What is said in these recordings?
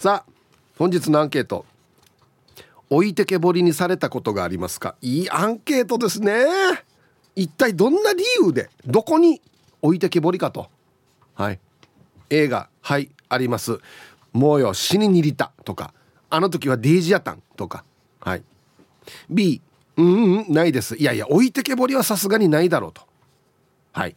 さあ本日のアンケート。置いてけぼりにされたことがありますか？いいアンケートですね。一体どんな理由でどこに置いてけぼりかと。はい。映画はいあります。もうよ死ににりたとか。あの時はデイジやたんとか。はい。B うんうんないです。いやいや置いてけぼりはさすがにないだろうと。はい。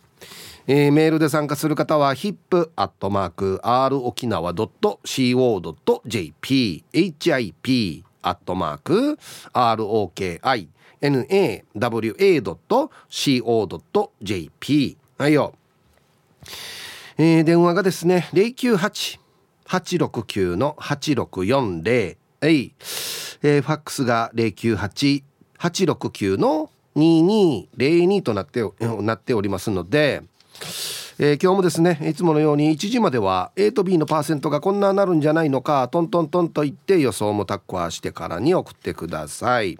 えー、メールで参加する方は hip.r 沖縄 .co.jp hip アットマーク ROKINAWA.co.jp はいよ、えー、電話がですね098-869の8640はい、えー、ファックスが098-869の2202となってなっておりますのでえー、今日もですねいつものように1時までは A と B のパーセントがこんななるんじゃないのかトントントンと言って予想もタッコアしてからに送ってください。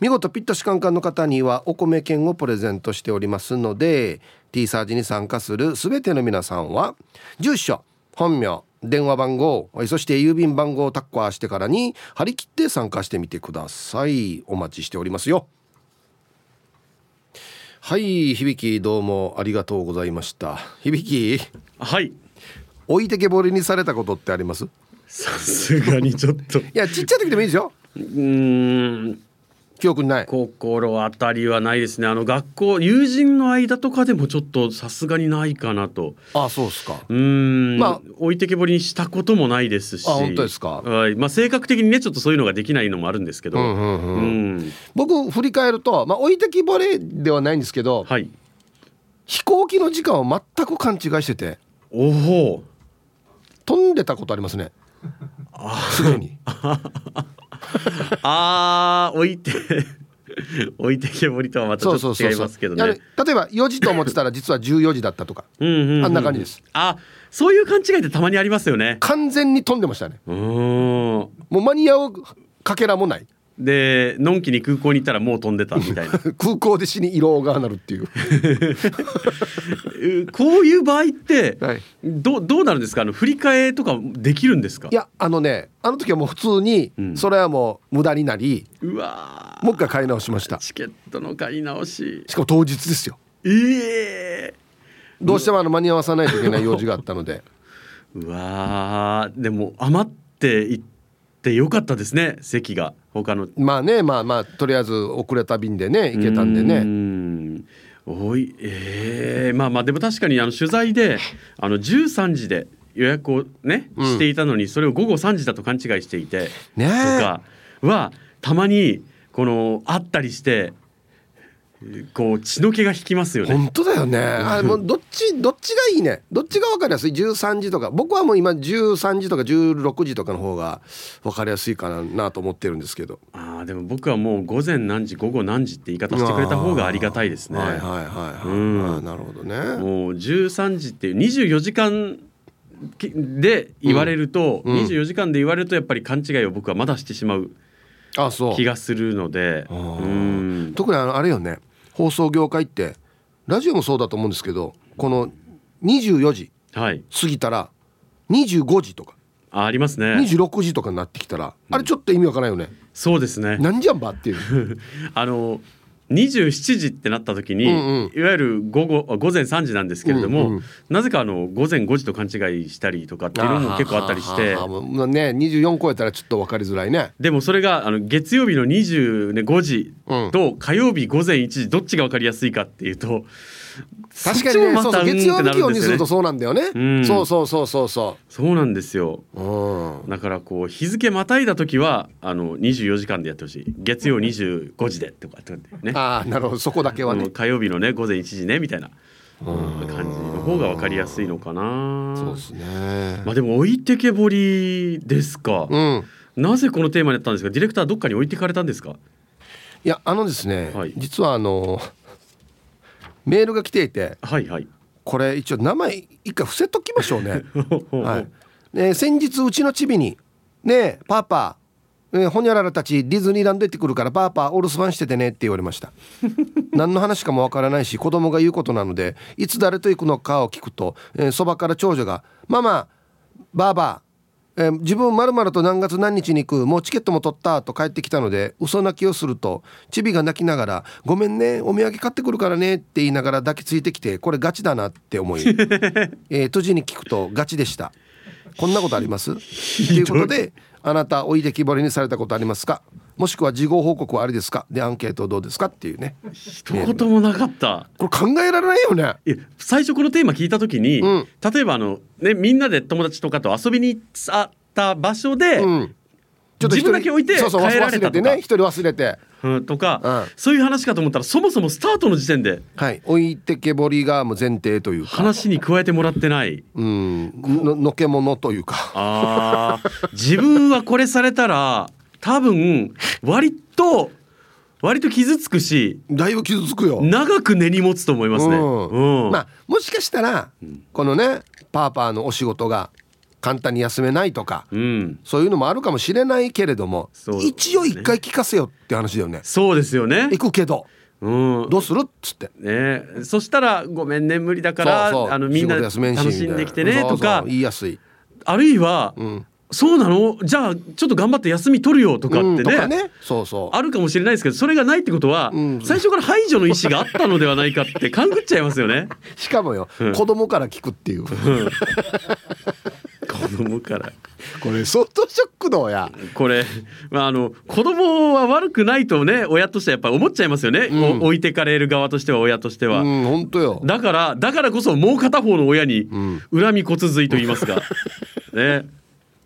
見事ピッタシカンカンの方にはお米券をプレゼントしておりますので T サージに参加する全ての皆さんは住所本名電話番号そして郵便番号をタッコアしてからに張り切って参加してみてください。お待ちしておりますよ。はい響どうもありがとうございました。響はい。置いてけぼりにされたことってあります？さすがにちょっと。いやちっちゃい時でもいいですよ。うん記憶ない。心当たりはないですね。あの学校友人の間とかでもちょっとさすがにないかなと。あそうですか。うん。まあ。置いてけぼりにしたこともないですし。あ本当ですか。はい。まあ性格的にねちょっとそういうのができないのもあるんですけど、うんうんうん。うん、僕振り返るとまあ置いてけぼりではないんですけど、はい、飛行機の時間を全く勘違いしてて。おお飛んでたことありますね。すでに あー置いて置いてけぼりとはまたちょっと違いますけどね。例えば4時と思ってたら実は14時だったとか。うん、うん、あんな感じです。あそういう勘違いってたまにありますよね。完全に飛んでましたね。うん。もう間に合うかけらもないでのんきに空港に行ったらもう飛んでたみたいな。空港で死に色がなるっていう。こういう場合って、はい、どどうなるんですか？あの振り替えとかできるんですか？いやあのねあの時はもう普通に、それはもう無駄になりうわもう一回買い直しました。チケットの買い直し。しかも当日ですよ。ええー、どうしてもあの間に合わさないといけない用事があったので。うわでも余っていってよかったですね席が他の。まあねまあまあとりあえず遅れた便でね行けたんでね。おいえー、まあまあでも確かにあの取材であの13時で予約をね、うん、していたのにそれを午後3時だと勘違いしていて、ね、とかはたまにこのあったりしてこう血の気が引きますよね。本当だよね。あもうどっちどっちがいいね。どっちが分かりやすい？13時とか。僕はもう今13時とか16時とかの方が分かりやすいかなと思ってるんですけど。あでも僕はもう午前何時午後何時って言い方してくれた方がありがたいですね。はいはいはいはい、うん、なるほどね。もう13時っていう24時間で言われると、うん、24時間で言われるとやっぱり勘違いを僕はまだしてしまう気がするので。特にあのあれよね。放送業界ってラジオもそうだと思うんですけどこの24時過ぎたら25時とか、あありますね。26時とかになってきたら、あれちょっと意味わからないよね。そうですね。何じゃんばっていう。あの27時ってなった時に、うんうん、いわゆる午後午前3時なんですけれども、うんうん、なぜかあの午前5時と勘違いしたりとかっていうのも結構あったりして。ね24超えたらちょっと分かりづらいね。でもそれがあの月曜日の25時と火曜日午前1時どっちが分かりやすいかっていうと確かにねそうそう月曜日気温にするとそうなんだよね、うん、そうそうそうそうそう。そうなんですよ、うん、だからこう日付またいだ時はあの24時間でやってほしい。月曜25時でとかね。ああなるほど。そこだけはね。火曜日のね午前1時ねみたいな。感じの方が分かりやすいのかな。そうですね。まあでも置いてけぼりですか、うん、なぜこのテーマになったんですか？ディレクターどっかに置いてかれたんですか？いやあのですね、はい、実はあのメールが来ていて、はいはい、これ一応名前一回伏せときましょうね。はい。ね、先日うちのチビに「ねえパパえほにゃららたちディズニーランド行ってくるからパーパーお留守番しててねって言われました。何の話かもわからないし子供が言うことなのでいつ誰と行くのかを聞くとそば、えー、から長女が「ママバーバーえー、自分まると何月何日に行くもうチケットも取ったと帰ってきたので嘘泣きをするとチビが泣きながら「ごめんねお土産買ってくるからね」って言いながら抱きついてきてこれガチだなって思い、えー、に聞くとガチでした。こんなことあります？ということであなた置いてきぼりにされたことありますか？もしくは事後報告はありですか？でアンケートどうですか？っていうね。一言もなかった、これ考えられないよね。最初このテーマ聞いた時に、うん、例えばあのねみんなで友達とかと遊びに行った場所で、うん、ちょっと自分だけ置いて帰られたとか。ね一人忘れて。うん、とか、うん、そういう話かと思ったらそもそもスタートの時点で、はい、置いてけぼりがもう前提というか。話に加えてもらってない、うん、ののけものというか。あ自分はこれされたら多分割と割と傷つくしだいぶ傷つくよ。長く根に持つと思いますね、うん。うん、まあもしかしたら、このねパーパーのお仕事が簡単に休めないとか、うん、そういうのもあるかもしれないけれども、ね、一応一回聞かせよって話だよね。そうですよね。行くけど。うん、どうするっつって、ね、そしたら「ごめんね無理だからあのみんな楽しんできてね」とか言いやすい。あるいは、うんそうなの？じゃあちょっと頑張って休み取るよとかってね。うんね、そうそう。あるかもしれないですけどそれがないってことは、うん、最初から排除の意思があったのではないかって勘ぐっちゃいますよね。しかもよ、うん、子供から聞くっていう、うん、子供から。これ相当ショックだや。これ、まあ、あの子供は悪くないとね親としてはやっぱり思っちゃいますよね、うん、置いてかれる側としては親としては、うん、本当よ。だからだからこそもう片方の親に恨み骨髄と言いますか、ね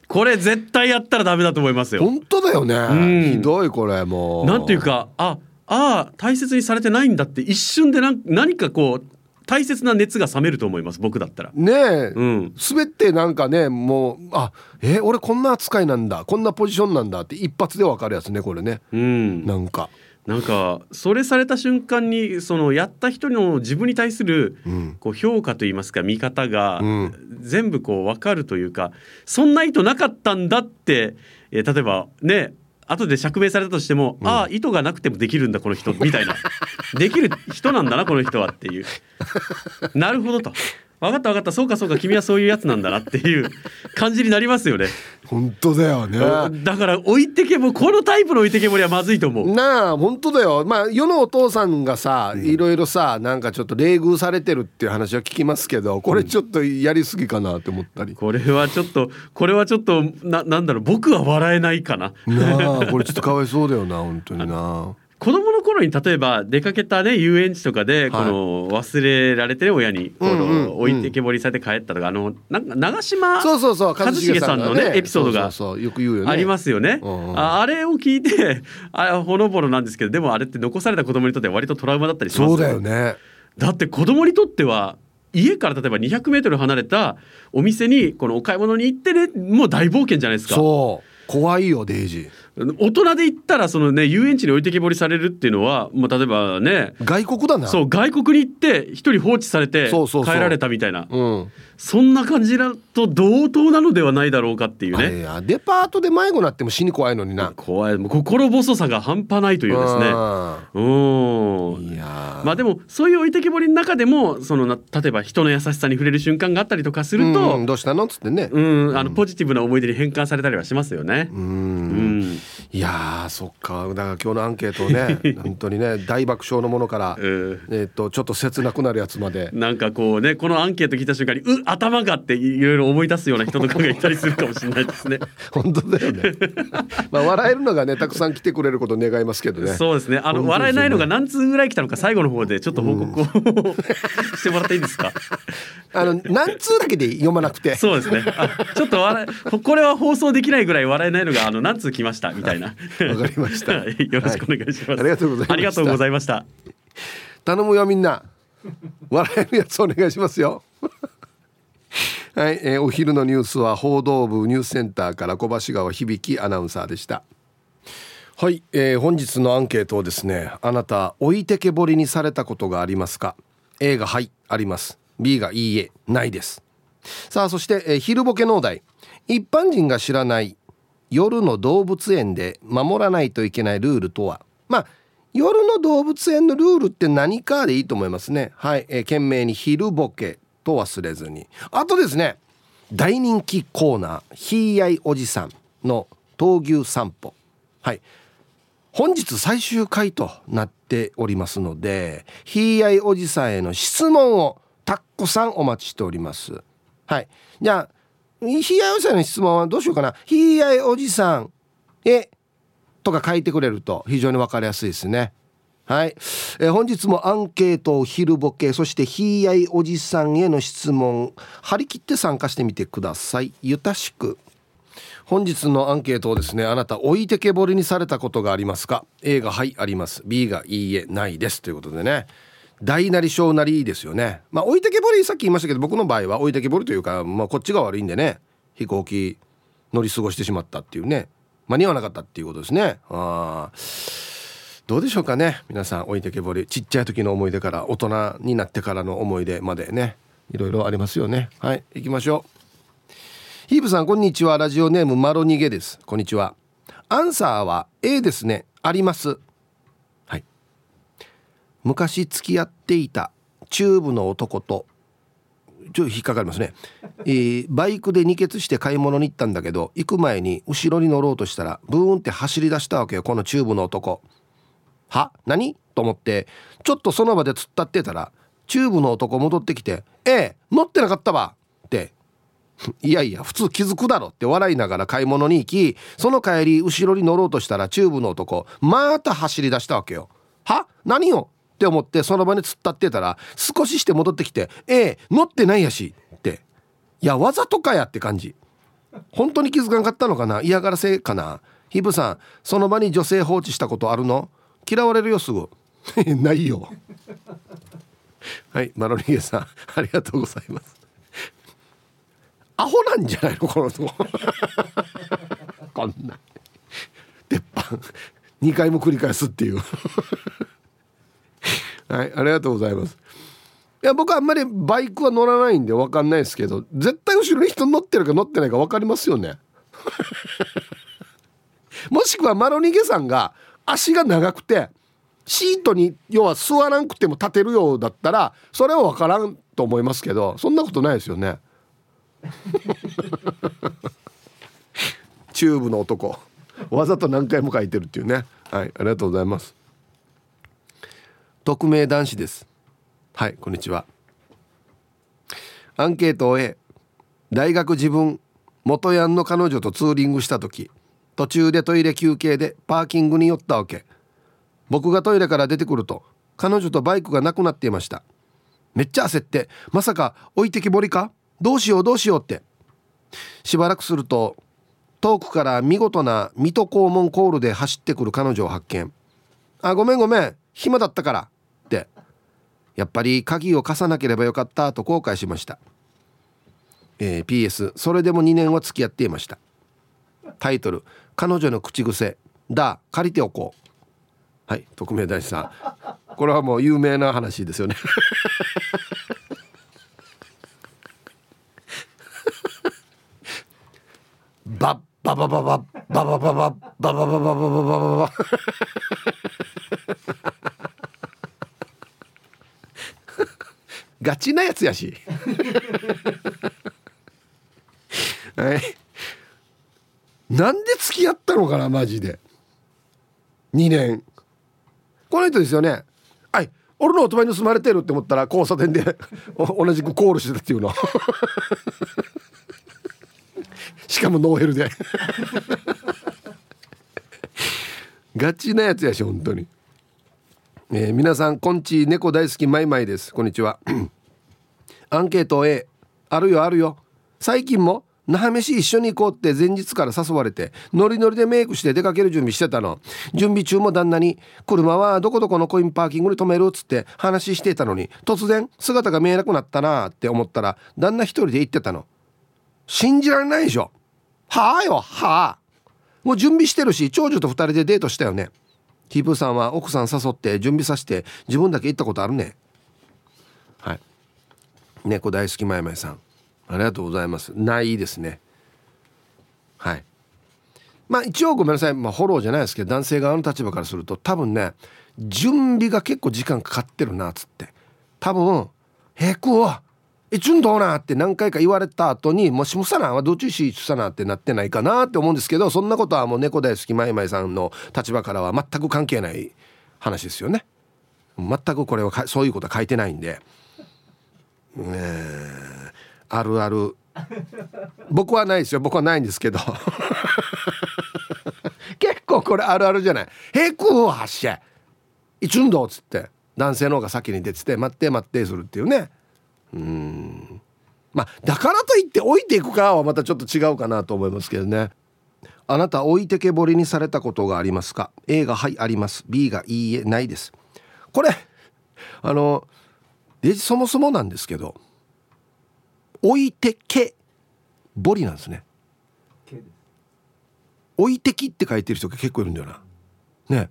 これ絶対やったらダメだと思いますよ。本当だよね、うん、ひどいこれもう。なんていうかああ大切にされてないんだって一瞬で何かこう大切な熱が冷めると思います僕だったら。ねえ、うん、滑ってなんかねもうあえ俺こんな扱いなんだこんなポジションなんだって一発で分かるやつねこれね、うん、なんかなんかそれされた瞬間にそのやった人の自分に対するこう評価といいますか見方が全部こう分かるというかそんな意図なかったんだって例えばね後で釈明されたとしても、うん、ああ意図がなくてもできるんだこの人みたいな。できる人なんだなこの人はっていう。なるほどと分かった分かった。そうかそうか。君はそういうやつなんだなっていう感じになりますよね。本当だよね。だから置いてけぼこのタイプの置いてけぼりはまずいと思う。なあ本当だよ。まあ世のお父さんがさ、いろいろさなんかちょっと冷遇されてるっていう話は聞きますけどこれちょっとやりすぎかなって思ったり、これはちょっとこれはちょっとななんだろう。僕は笑えないかな。なあこれちょっとかわいそうだよな本当にな 子供の頃に例えば出かけたね遊園地とかでこの忘れられてね親にこの置いてけぼりされて帰ったとかあのなんか長嶋そうそうそう一茂さんのねエピソードがありますよね。あれを聞いてあほのぼのなんですけどでもあれって残された子供にとっては割とトラウマだったりしますそうだよね。だって子供にとっては家から例えば200メートル離れたお店にこのお買い物に行ってねもう大冒険じゃないですか。そう怖いよデイジー。大人で言ったらそのね遊園地に置いてけぼりされるっていうのは、まあ、例えばね外国だな。そう外国に行って一人放置されて帰られたみたいな。そんな感じだと同等なのではないだろうかっていうね。デパートで迷子なっても死に怖いのにな。怖い。心細さが半端ないというですね。うん。いやまあでもそういう置いてけぼりの中でもその例えば人の優しさに触れる瞬間があったりとかするとどうしたの？っつってね。うんあのポジティブな思い出に変換されたりはしますよね。うんいやそっか。だから今日のアンケートね 本当にね大爆笑のものから、えー、えー、とちょっと切なくなるやつまで。なんかこうねこのアンケート聞いた瞬間にう頭がっていろいろ思い出すような人とかがいたりするかもしれないですね。本当だよね。まあ笑えるのがねたくさん来てくれることを願いますけどね。そうですね。あの、ね、笑えないのが何通ぐらい来たのか最後の方でちょっと報告を、してもらっていいですか？あの何通だけで読まなくて。そうですね。あちょっと笑これは放送できないぐらい笑えないのがあの何通来ましたみたいな。わかりました、よろしくお願いします、はい、ありがとうございました。ありがとうございました。頼むよみんな。笑えるやつお願いしますよ。はい、えー、お昼のニュースは報道部ニュースセンターから小橋川響アナウンサーでした。はい、えー、本日のアンケートをですねあなた置いてけぼりにされたことがありますか？A がはいあります。B がいいえないです。さあそして、えー、昼ボケ農大一般人が知らない夜の動物園で守らないといけないルールとは？まあ夜の動物園のルールって何かでいいと思いますね。はい、えー、懸命に昼ボケと忘れずに。あとですね大人気コーナーひいあいおじさんの闘牛散歩。はい。本日最終回となっておりますのでひいあいおじさんへの質問をたくさんお待ちしております。はい。じゃあひいあいおじさんの質問はどうしようかな。ひいあいおじさん。へとか書いてくれると非常に分かりやすいですね。はい、えー、本日もアンケートを昼ボケそしてひいあいおじさんへの質問。張り切って参加してみてください。ゆたしく。本日のアンケートをですねあなた置いてけぼりにされたことがありますか？A がはいあります。B がいいえないです。ということでね。大なり小なりですよね。まあ置いてけぼりさっき言いましたけど僕の場合は置いてけぼりというか、まあ、こっちが悪いんでね飛行機乗り過ごしてしまったっていうね。間に合わなかったっていうことですね。あどうでしょうかね皆さん置いてけぼり。ちっちゃい時の思い出から大人になってからの思い出までね。いろいろありますよね。はい行きましょう。ヒープさんこんにちは。ラジオネームマロニゲです。こんにちは。アンサーは A ですね。あります。昔付き合っていたチューブの男とちょっと引っかかりますね、えー、バイクで二ケツして買い物に行ったんだけど行く前に後ろに乗ろうとしたらブーンって走り出したわけよこのチューブの男。は？何？と思ってちょっとその場で突っ立ってたらチューブの男戻ってきて「ええ乗ってなかったわ」って。いやいや普通気づくだろ！って笑いながら買い物に行きその帰り後ろに乗ろうとしたらチューブの男また走り出したわけよ。は？何よって思ってその場に突っ立ってたら少しして戻ってきて「ええ乗ってないやし」って。いやわざとかやって感じ。本当に気づかんかったのかな？嫌がらせかな？ヒブさんその場に女性放置したことあるの？嫌われるよすぐ。ないよ。はいマロニゲさんありがとうございます。アホなんじゃないの？この人。こんな。鉄板。2回も繰り返すっていう。はいありがとうございます。いや僕はあんまりバイクは乗らないんで分かんないですけど絶対後ろに人乗ってるか乗ってないか分かりますよね。もしくはマロニゲさんが足が長くてシートに要は座らんくても立てるようだったらそれは分からんと思いますけどそんなことないですよね。チューブの男。わざと何回も書いてるっていうね。はいありがとうございます匿名男子です。はいこんにちは。アンケートを A 大学自分元ヤンの彼女とツーリングした時途中でトイレ休憩でパーキングに寄ったわけ。僕がトイレから出てくると彼女とバイクがなくなっていました。めっちゃ焦ってまさか置いてきぼりか？どうしようどうしようって。しばらくすると遠くから見事な水戸黄門コールで走ってくる彼女を発見。あごめんごめん暇だったから。ってやっぱり鍵を貸さなければよかったと後悔しました、えー、PS それでも2年は付き合っていました。タイトル「彼女の口癖だ借りておこう」はい匿名大師さん。これはもう有名な話ですよね。バッバババババババババババババババババガチなやつやし。はい。なんで付き合ったのかなマジで。2年。この人ですよね。はい俺のオートバイ盗まれてるって思ったら交差点で 同じくコールしてたっていうの。しかもノーヘルで。ガチなやつやし本当に、えー、皆さんこんち猫大好きマイマイです。こんにちは。アンケート A あるよあるよ。最近も那覇飯一緒に行こうって前日から誘われてノリノリでメイクして出かける準備してたの。準備中も旦那に「車はどこどこのコインパーキングに止める」っつって話してたのに突然姿が見えなくなったなって思ったら旦那一人で行ってたの信じられないでしょはあよはあもう準備してるし長女と2人でデートしたよねヒープーさんは奥さん誘って準備させて自分だけ行ったことあるね。はい。猫大好きまやまやさん。ありがとうございます。ないですね。はい。まあ一応ごめんなさい、まあ、フォローじゃないですけど男性側の立場からすると多分ね準備が結構時間かかってるなっつって。多分「へくわ「いつんどな?」って何回か言われた後に「もしもさなはどっちしさな」ってなってないかなって思うんですけどそんなことはもう猫大好きまいまいさんの立場からは全く関係ない話ですよね。全くこれはそういうことは書いてないんで。え。あるある。僕はないですよ。僕はないんですけど。結構これあるあるじゃない「平空を発射。いつんど」っつって。男性の方が先に出てて「待って待って」するっていうね。うん。まあだからといって置いていくかはまたちょっと違うかなと思いますけどね。あなた置いてけぼりにされたことがありますか？A がはいあります。B がいいえないです。これあのそもそもなんですけど置いてけぼりなんですね。置いてきって書いてる人が結構いるんだよな。ね。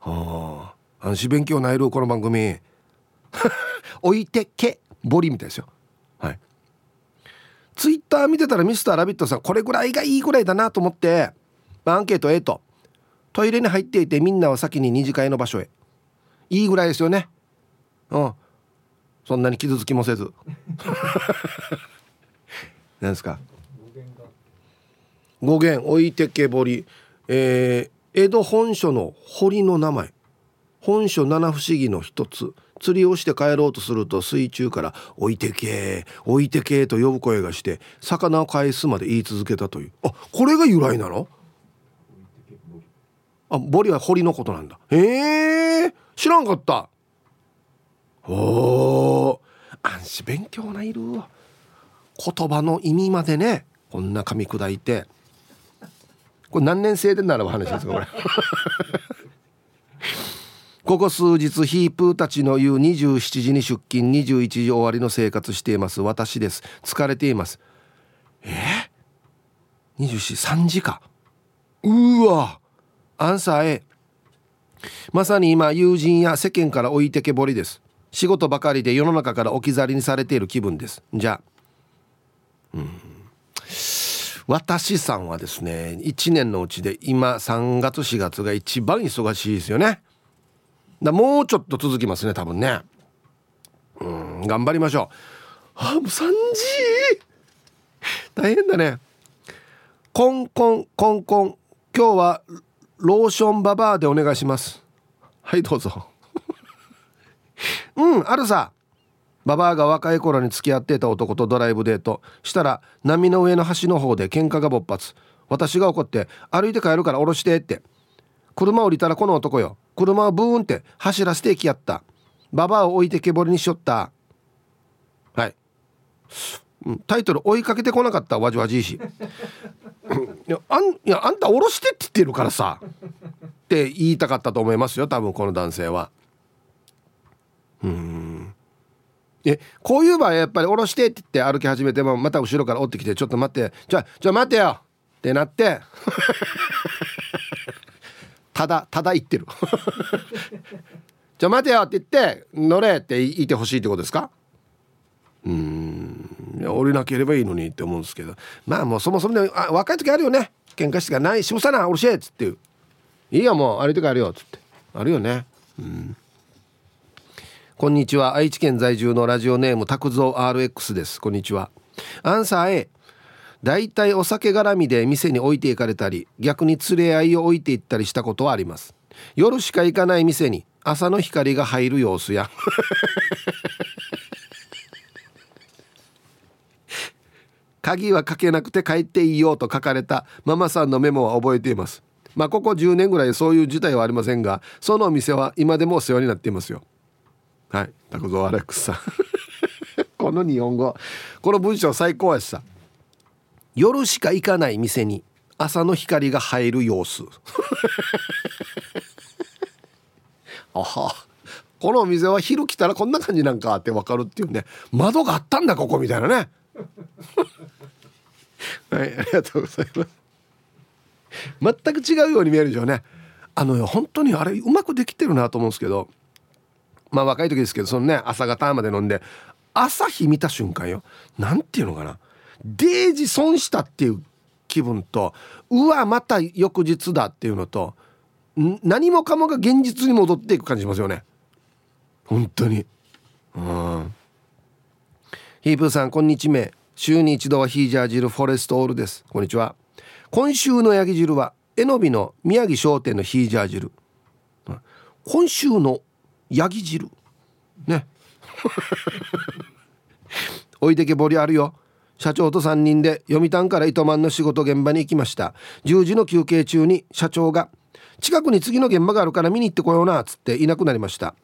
はあ。暗視勉強ないるこの番組 置いてけぼりみたいですよ。はい。ツイッター見てたらミスターラビットさんこれぐらいがいいぐらいだなと思ってアンケート A と。トイレに入っていてみんなは先に二次会の場所へ。いいぐらいですよね。うん。そんなに傷つきもせず。何ですか。語源置いてけぼり、えー、江戸本所の堀の名前。本所七不思議の一つ。釣りをして帰ろうとすると水中から「置いてけ置いてけ」と呼ぶ声がして魚を返すまで言い続けたという。あこれが由来なの？あボリは堀のことなんだ。へえ知らんかった。おお暗視勉強ないる言葉の意味までね。こんな噛み砕いて。これ何年生で習う話ですかこれ。ここ数日ヒープーたちの言う27時に出勤21時終わりの生活しています。私です。疲れています。え？ー、273時か。うわ！アンサー A まさに今友人や世間から置いてけぼりです。仕事ばかりで世の中から置き去りにされている気分です。じゃ。あうん。私さんはですね1年のうちで今3月4月が一番忙しいですよね。だもうちょっと続きますね多分ね。うん頑張りましょう。あもう3時？大変だね。コンコンコンコン。今日はローションババアでお願いします。はいどうぞ。うんあるさババアが若い頃に付き合ってた男とドライブデート。したら波の上の橋の方で喧嘩が勃発。私が怒って歩いて帰るから降ろしてって。車降りたらこの男よ。車をブーンって走らせてきやった。ババアを置いてけぼりにしよった。はい。タイトル追いかけてこなかった。わじわじいし。いやあんいやあんた降ろしてって言ってるからさ。って言いたかったと思いますよ。多分この男性は。うん。えこういう場合やっぱり降ろしてって言って歩き始めてもまた後ろから追ってきてちょっと待ってじゃあじゃあ待ってよ。ってなって。ただただ言ってる。じゃあ待てよって言って乗れって言ってほしいってことですか？うん。降りなければいいのにって思うんですけど。まあもうそもそもねあ若い時あるよね。喧嘩してがないしもさな降ろしっつっていいよもう歩いて帰るよっつって。あるよね。うん。こんにちは。愛知県在住のラジオネーム拓蔵 RX です。こんにちは。アンサー A だいたいお酒絡みで店に置いていかれたり逆に連れ合いを置いていったりしたことはあります。夜しか行かない店に朝の光が入る様子や。鍵はかけなくて帰っていいよと書かれたママさんのメモは覚えています。まあここ10年ぐらいそういう事態はありませんがそのお店は今でもお世話になっていますよ。はい。拓蔵アレックスさん。この日本語。この文章最高やしさ。夜しか行かない店に朝の光が入る様子。あは。このお店は昼来たらこんな感じなんかって分かるっていうね。窓があったんだここみたいなね。はいありがとうございます。全く違うように見えるでしょうね。あの本当にあれうまくできてるなと思うんですけど。まあ若い時ですけどそのね朝方まで飲んで朝日見た瞬間よ。なんていうのかな。デージ損したっていう気分とうわまた翌日だっていうのと何もかもが現実に戻っていく感じしますよね。本当に。うん。ヒープーさんこんにちは。週に一度はヒージャー汁フォレストオールです。こんにちは。今週のヤギ汁はえのびの宮城商店のヒージャー汁今週のヤギ汁。ね。置いてけぼりあるよ。社長と3人で読谷から糸満の仕事現場に行きました。10時の休憩中に社長が「近くに次の現場があるから見に行ってこような」っつっていなくなりました。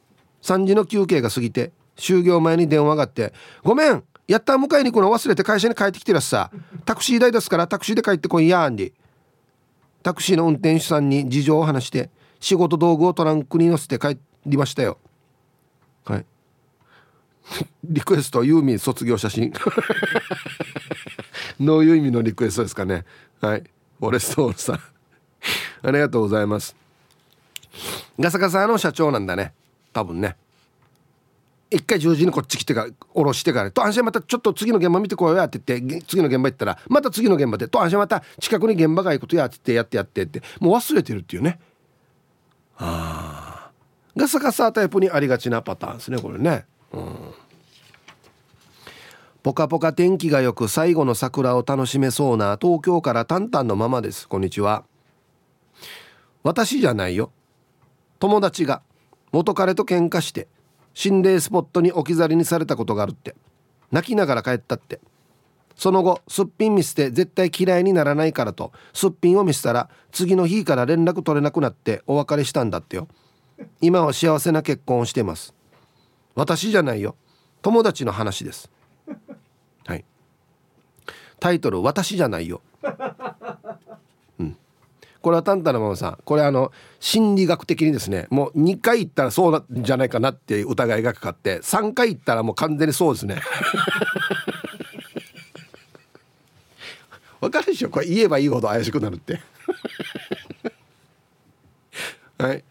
3時の休憩が過ぎて就業前に電話があって「ごめんやった迎えに行くの忘れて会社に帰ってきてらっさ。タクシー代ですからタクシーで帰ってこいやんで」タクシーの運転手さんに事情を話して仕事道具をトランクに乗せて帰りましたよ。はい。リクエストユーミン卒業写真。どういう意味のリクエストですかね。はい。フォレストオールさんありがとうございます。ガサガサの社長なんだね。多分ね。一回十字にこっち来てから下ろしてから「と安心またちょっと次の現場見てこいよ」って言って次の現場行ったらまた次の現場で「と安心また近くに現場が行くとや」って言ってやってやってってもう忘れてるっていうね。あガサガサタイプにありがちなパターンですねこれね。うんポカポカ天気が良く最後の桜を楽しめそうな東京からタンタンのままです。こんにちは。私じゃないよ。友達が元彼と喧嘩して心霊スポットに置き去りにされたことがあるって。泣きながら帰ったって。その後すっぴん見捨て絶対嫌いにならないからとすっぴんを見せたら次の日から連絡取れなくなってお別れしたんだってよ。今は幸せな結婚をしてます。私じゃないよ。友達の話です。はい。タイトル「私じゃないよ」うん。これはタンタのママさん。これあの心理学的にですねもう2回言ったらそうなんじゃないかなっていう疑いがかかって3回言ったらもう完全にそうですね。わかるでしょ？これ言えばいいほど怪しくなるって。はい。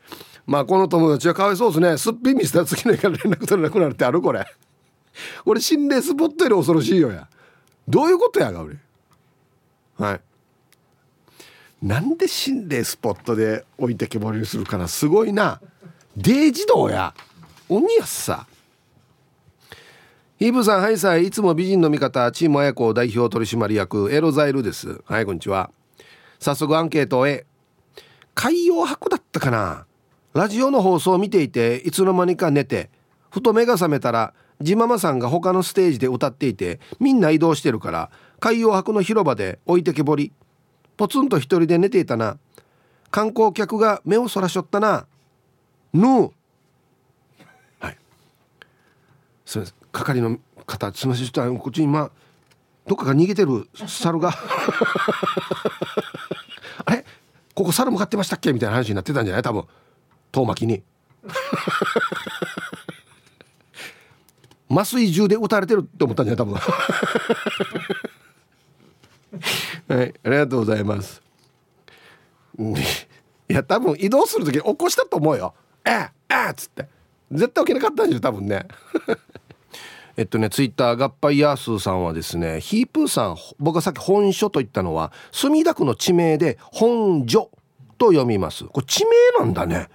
まあこの友達はかわいそうですね。すっぴん見せたら次の日から連絡取れなくなるってあるこれ。俺心霊スポットより恐ろしいよや。どういうことやが俺はい。なんで心霊スポットで置いてけぼりにするかなすごいな。デイジドや。鬼やっさ。ヒーブさんはいさいいつも美人の味方チーム綾子代表取締役エロザイルです。はいこんにちは。早速アンケートへ。海洋博だったかな。ラジオの放送を見ていていつの間にか寝てふと目が覚めたらジママさんが他のステージで歌っていてみんな移動してるから海洋博の広場で置いてけぼりポツンと一人で寝ていたな。観光客が目をそらしょったな。ぬ。ーはい。すみません。係の方すみません。ちょっとこっち今どっかが逃げてる猿が。あれ？ここ猿向かってましたっけ？みたいな話になってたんじゃない？多分。遠巻きに。麻酔銃で撃たれてるって思ったんじゃない多分。はいありがとうございます。いや多分移動する時起こしたと思うよ。えええっつって。絶対起きなかったんでしょ多分ね。えっとねツイッター合敗ヤースーさんはですねヒープーさん僕がさっき本所と言ったのは墨田区の地名で本所と読みます。これ地名なんだね。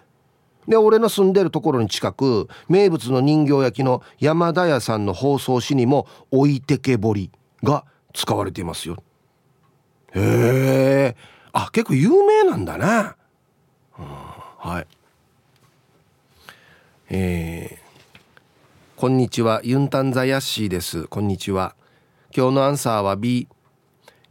で俺の住んでるところに近く名物の人形焼きの山田屋さんの包装紙にも「置いてけぼり」が使われていますよ。へえあ結構有名なんだな、うん、はい。えー。こんにちはユンタンザヤッシーです。こんにちは。今日のアンサーは B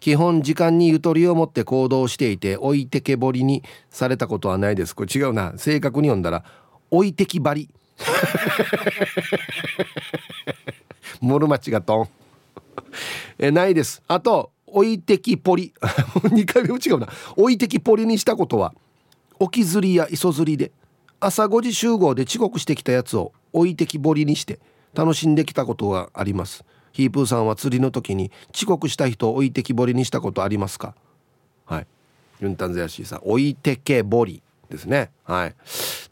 基本時間にゆとりを持って行動していて置いてけぼりにされたことはないです。これ違うな。正確に読んだら置いてきばり。モルマチがトンえないです。あと置いてきポリ2回目も違うな。置いてきポリにしたことは置きずりや磯釣りで朝5時集合で遅刻してきたやつを置いてきぼりにして楽しんできたことがありますヒープーさんは釣りの時に遅刻した人を置いてきぼりにしたことありますか？はい。ユンタンゼヤシーさん置いてけぼりですね。はい。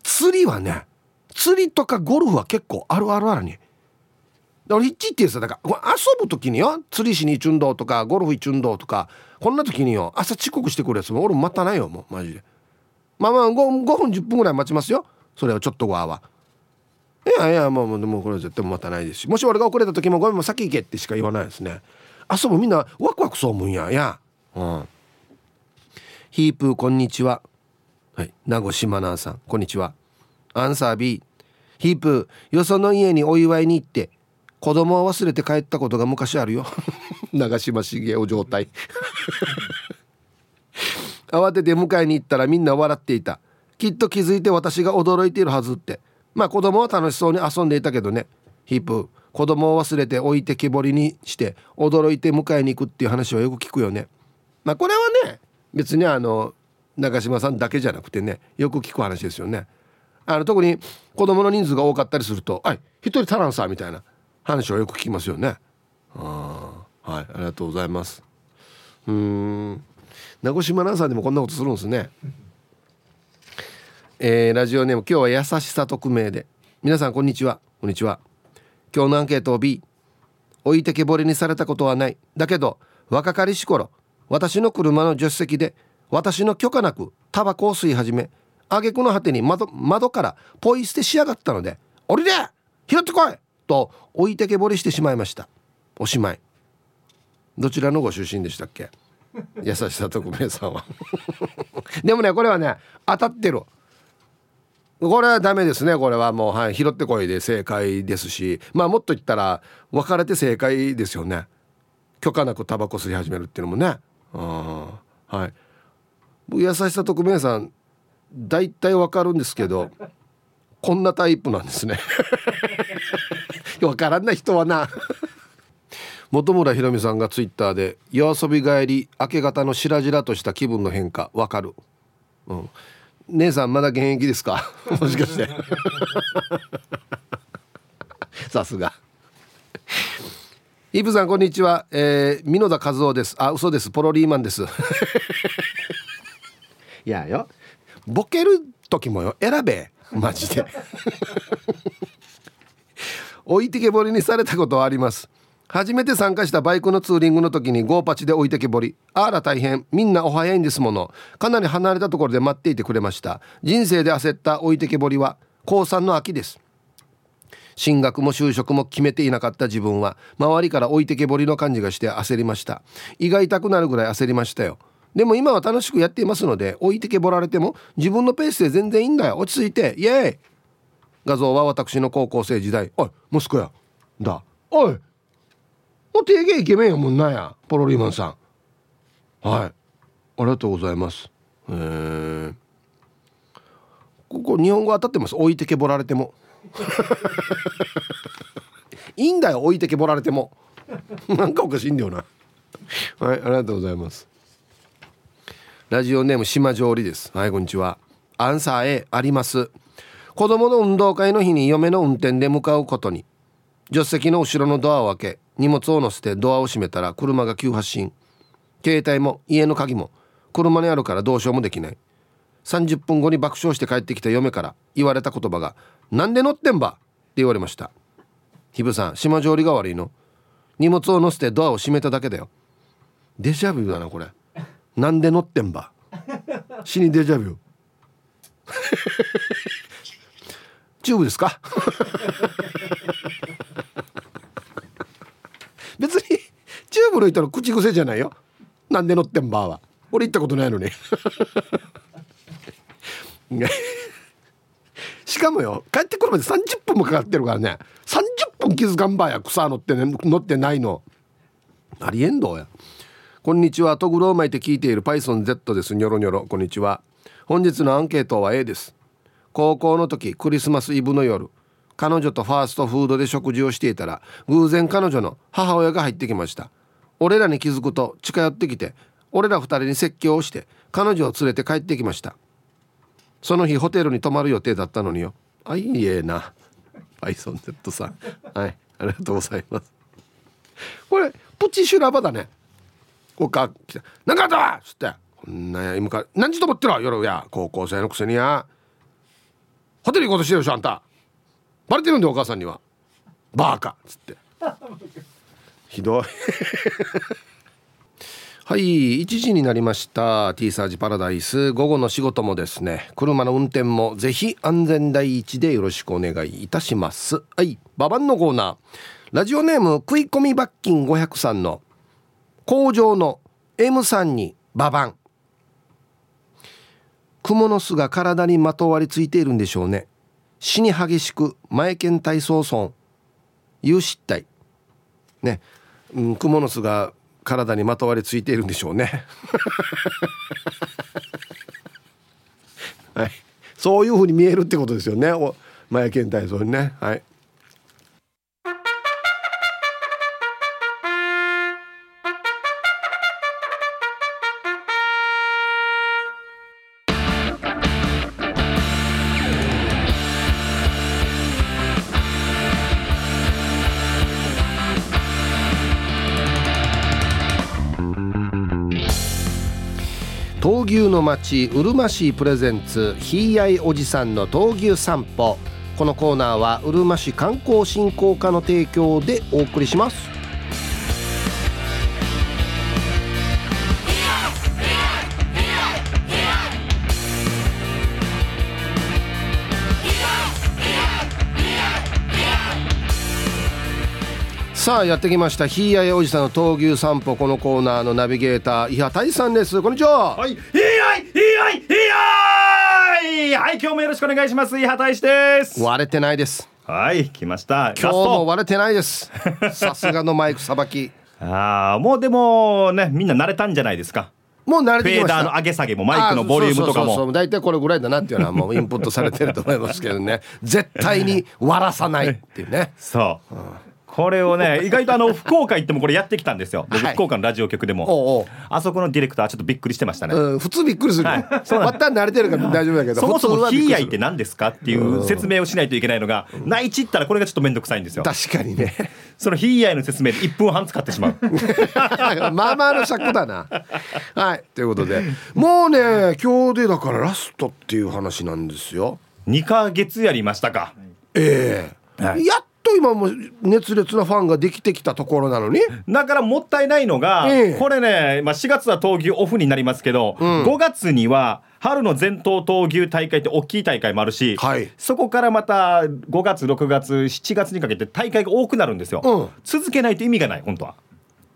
釣りはね釣りとかゴルフは結構あるあるあるに。だからヒッチってさだから遊ぶ時によ釣りしに行ちゅんどとかゴルフ行ちゅんどとかこんな時によ朝遅刻してくるやつも俺も待たないよもうマジで。まあまあ 5, 5分10分ぐらい待ちますよ。それをちょっとわ。はいやいやもうもうこれ絶対待たないですし。もし俺が遅れた時もごめんもう先行けってしか言わないですね。遊ぶみんなワクワクそうむんや。や。うん。ヒープーこんにちは。はい。名護島奈さん。こんにちは。アンサー B ヒープーよその家にお祝いに行って子供を忘れて帰ったことが昔あるよ。長嶋茂雄状態。慌てて迎えに行ったらみんな笑っていた。きっと気づいて私が驚いているはずって。まあ子供は楽しそうに遊んでいたけどね。ヒープ子供を忘れて置いてきぼりにして驚いて迎えに行くっていう話はよく聞くよね。まあこれはね別にあの長嶋さんだけじゃなくてねよく聞く話ですよね。あの特に子供の人数が多かったりすると「はい一人足らんさ」みたいな話はよく聞きますよね。あはいありがとうございます。うん。名越真奈さんでもこんなことするんですね。えー、ラジオネーム今日は優しさ匿名で。皆さんこんにちは。こんにちは。今日のアンケートを B 置いてけぼりにされたことはない。だけど若かりし頃私の車の助手席で私の許可なくタバコを吸い始め挙句の果てに窓窓からポイ捨てしやがったので「降りれ!拾ってこい!」と置いてけぼりしてしまいました。おしまい。どちらのご出身でしたっけ?優しさ特命さんは。でもねこれはね当たってる。これはダメですね。これはもう、はい、拾ってこいで正解ですし。まあもっと言ったら別れて正解ですよね。許可なくタバコ吸い始めるっていうのもね。うんはい。優しさ特命さん大体わかるんですけどこんなタイプなんですね。わからない人はな。本村ひろみさんがツイッターで「夜遊び帰り明け方の白々とした気分の変化わかる」うん。姉さんまだ現役ですか？もしかして。さすが。イブさんこんにちは、えー、箕田和夫です。あ嘘です。ポロリーマンです。いやよ。ボケる時もよ。選べ。マジで。置いてけぼりにされたことはあります初めて参加したバイクのツーリングの時にゴーパチで置いてけぼり。あら大変。みんなお早いんですもの。かなり離れたところで待っていてくれました。人生で焦った置いてけぼりは高3の秋です。進学も就職も決めていなかった自分は周りから置いてけぼりの感じがして焦りました。胃が痛くなるぐらい焦りましたよ。でも今は楽しくやっていますので置いてけぼられても自分のペースで全然いいんだよ。落ち着いて。イエーイ。画像は私の高校生時代。おい息子や。だ。おい。もう定芸イケメンやもんなやポロリーマンさん。はい。ありがとうございます。え、ここ日本語当たってます？置いてけぼられても。いいんだよ置いてけぼられても。なんかおかしいんだよな。はいありがとうございます。ラジオネーム島上里です。はいこんにちは。アンサー A あります。子供の運動会の日に嫁の運転で向かうことに。助手席の後ろのドアを開け荷物を乗せてドアを閉めたら車が急発進。携帯も家の鍵も車にあるからどうしようもできない。30分後に爆笑して帰ってきた嫁から言われた言葉が「なんで乗ってんば!」って言われました。ひぶさん島上りが悪いの荷物を乗せてドアを閉めただけだよデジャビュだなこれなんで乗ってんば死にデジャビュチュー ブですか？別にチューブの人の口癖じゃないよ。なんで乗ってんばは。俺行ったことないのに。しかもよ帰ってくるまで30分もかかってるからね。30分気づかんばや草乗って、ね、乗ってないの。ありえんどうや。こんにちは。トグロを巻いて聞いている PythonZ です。ニョロニョロ。こんにちは。本日のアンケートは A です。高校の時クリスマスイブの夜。彼女とファーストフードで食事をしていたら偶然彼女の母親が入ってきました。俺らに気づくと近寄ってきて俺ら二人に説教をして彼女を連れて帰ってきました。その日ホテルに泊まる予定だったのによ。あいいえな。アイソン Z さん。はいありがとうございます。これプチシュラバだね。こうか来て「何かあったわ!」っつって「こんなや今から何時と思ってろ夜や高校生のくせにや。ホテル行こうとしてるでしょあんた。バレてるんでお母さんには。バーカ。っつって。ひどい。はい1時になりました。T サージパラダイス。午後の仕事もですね。車の運転もぜひ安全第一でよろしくお願いいたします。はいババンのコーナー。ラジオネーム食い込み罰金5003の工場の M さんにババン。蜘蛛の巣が体にまとわりついているんでしょうね。死に激しく前剣体操村有失態。ね、うん、蜘蛛の巣が体にまとわりついているんでしょうね。はい。そういうふうに見えるってことですよね。前剣体操にね。はい。の町うるま市プレゼンツひいあいおじさんの闘牛散歩。このコーナーはうるま市観光振興課の提供でお送りします。さあやってきました。ひいやいおじさんの闘牛散歩このコーナーのナビゲーター伊波大さんです。こんにちは。はい。ひいやいやいやい。はい今日もよろしくお願いします。伊波大です。割れてないです。はい来ました。今日も割れてないです。さすがのマイクさばき。ああもうでもねみんな慣れたんじゃないですか。もう慣れてきました。フェーダーの上げ下げもマイクのボリュームとかも。大体これぐらいだなっていうのはもうインプットされてると思いますけどね。絶対に割らさないっていうね。そう、うんこれをね 意外とあの福岡行ってもこれやってきたんですよ、はい、福岡のラジオ局でも。おうおう。あそこのディレクターちょっとびっくりしてましたね、うん、普通びっくりする、はい、そうまた慣れてるから大丈夫だけど。そもそもヒーヤイって何ですかっていう説明をしないといけないのが内地ったらこれがちょっと面倒くさいんですよ。確かにね。そのヒーヤイの説明で1分半使ってしまう。まあまあの尺だな。はい。ということで。もうね今日でだからラストっていう話なんですよ。2か月やりましたか。ええ。ーはい、やっと今も熱烈なファンができてきたところなのに。だからもったいないのが、えこれね、まあ、4月は闘牛オフになりますけど、うん、5月には春の全頭闘牛大会って大きい大会もあるし、はい、そこからまた5月6月7月にかけて大会が多くなるんですよ、うん、続けないと意味がない本当は。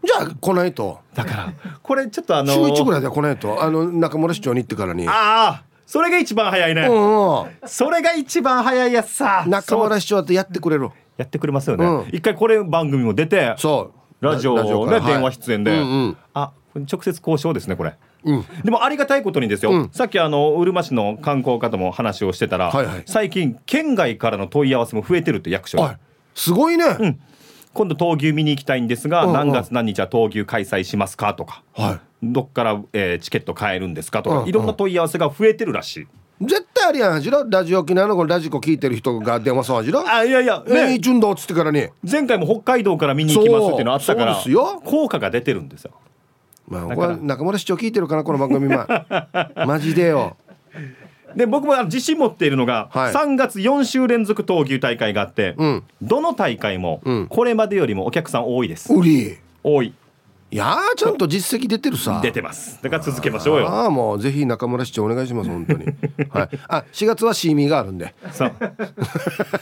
じゃあ来ないと。だからこれちょっとあの週1ぐらいで来ないと。あの中村市長に行ってからに。ああそれが一番早いね、うんうん、それが一番早いやつさ。中村市長ってやってくれるやってくれますよね、うん、一回これ番組も出てそう。ラジオね、電話出演で、うんうん、あ直接交渉ですねこれ、うん、でもありがたいことにですよ、うん、さっきあのうるま市の観光課とも話をしてたら、はいはい、最近県外からの問い合わせも増えてるって役所に、すごいね、うん、今度闘牛見に行きたいんですが、うんうん、何月何日は闘牛開催しますかとか、はい、どっから、えー、チケット買えるんですかとか、うんうん、いろんな問い合わせが増えてるらしい。絶対ありやんじろ。ラジオ沖縄のこのラジコ聞いてる人が電話さんじろ。あいやいやね。え順道っつってからに。前回も北海道から見に行きますっていうのあったから効果が出てるんですよ。まあこれ中村市長聞いてるかなこの番組まマジでよ。で僕も自信持っているのが、はい、3月4週連続闘牛大会があって、うん、どの大会もこれまでよりもお客さん多いです、うん、多いいやちゃんと実績出てるさ。出てます。だから続けましょうよ。ああもうぜひ中村市長お願いします本当に。はい。あ4月はシーミーがあるんで。そう。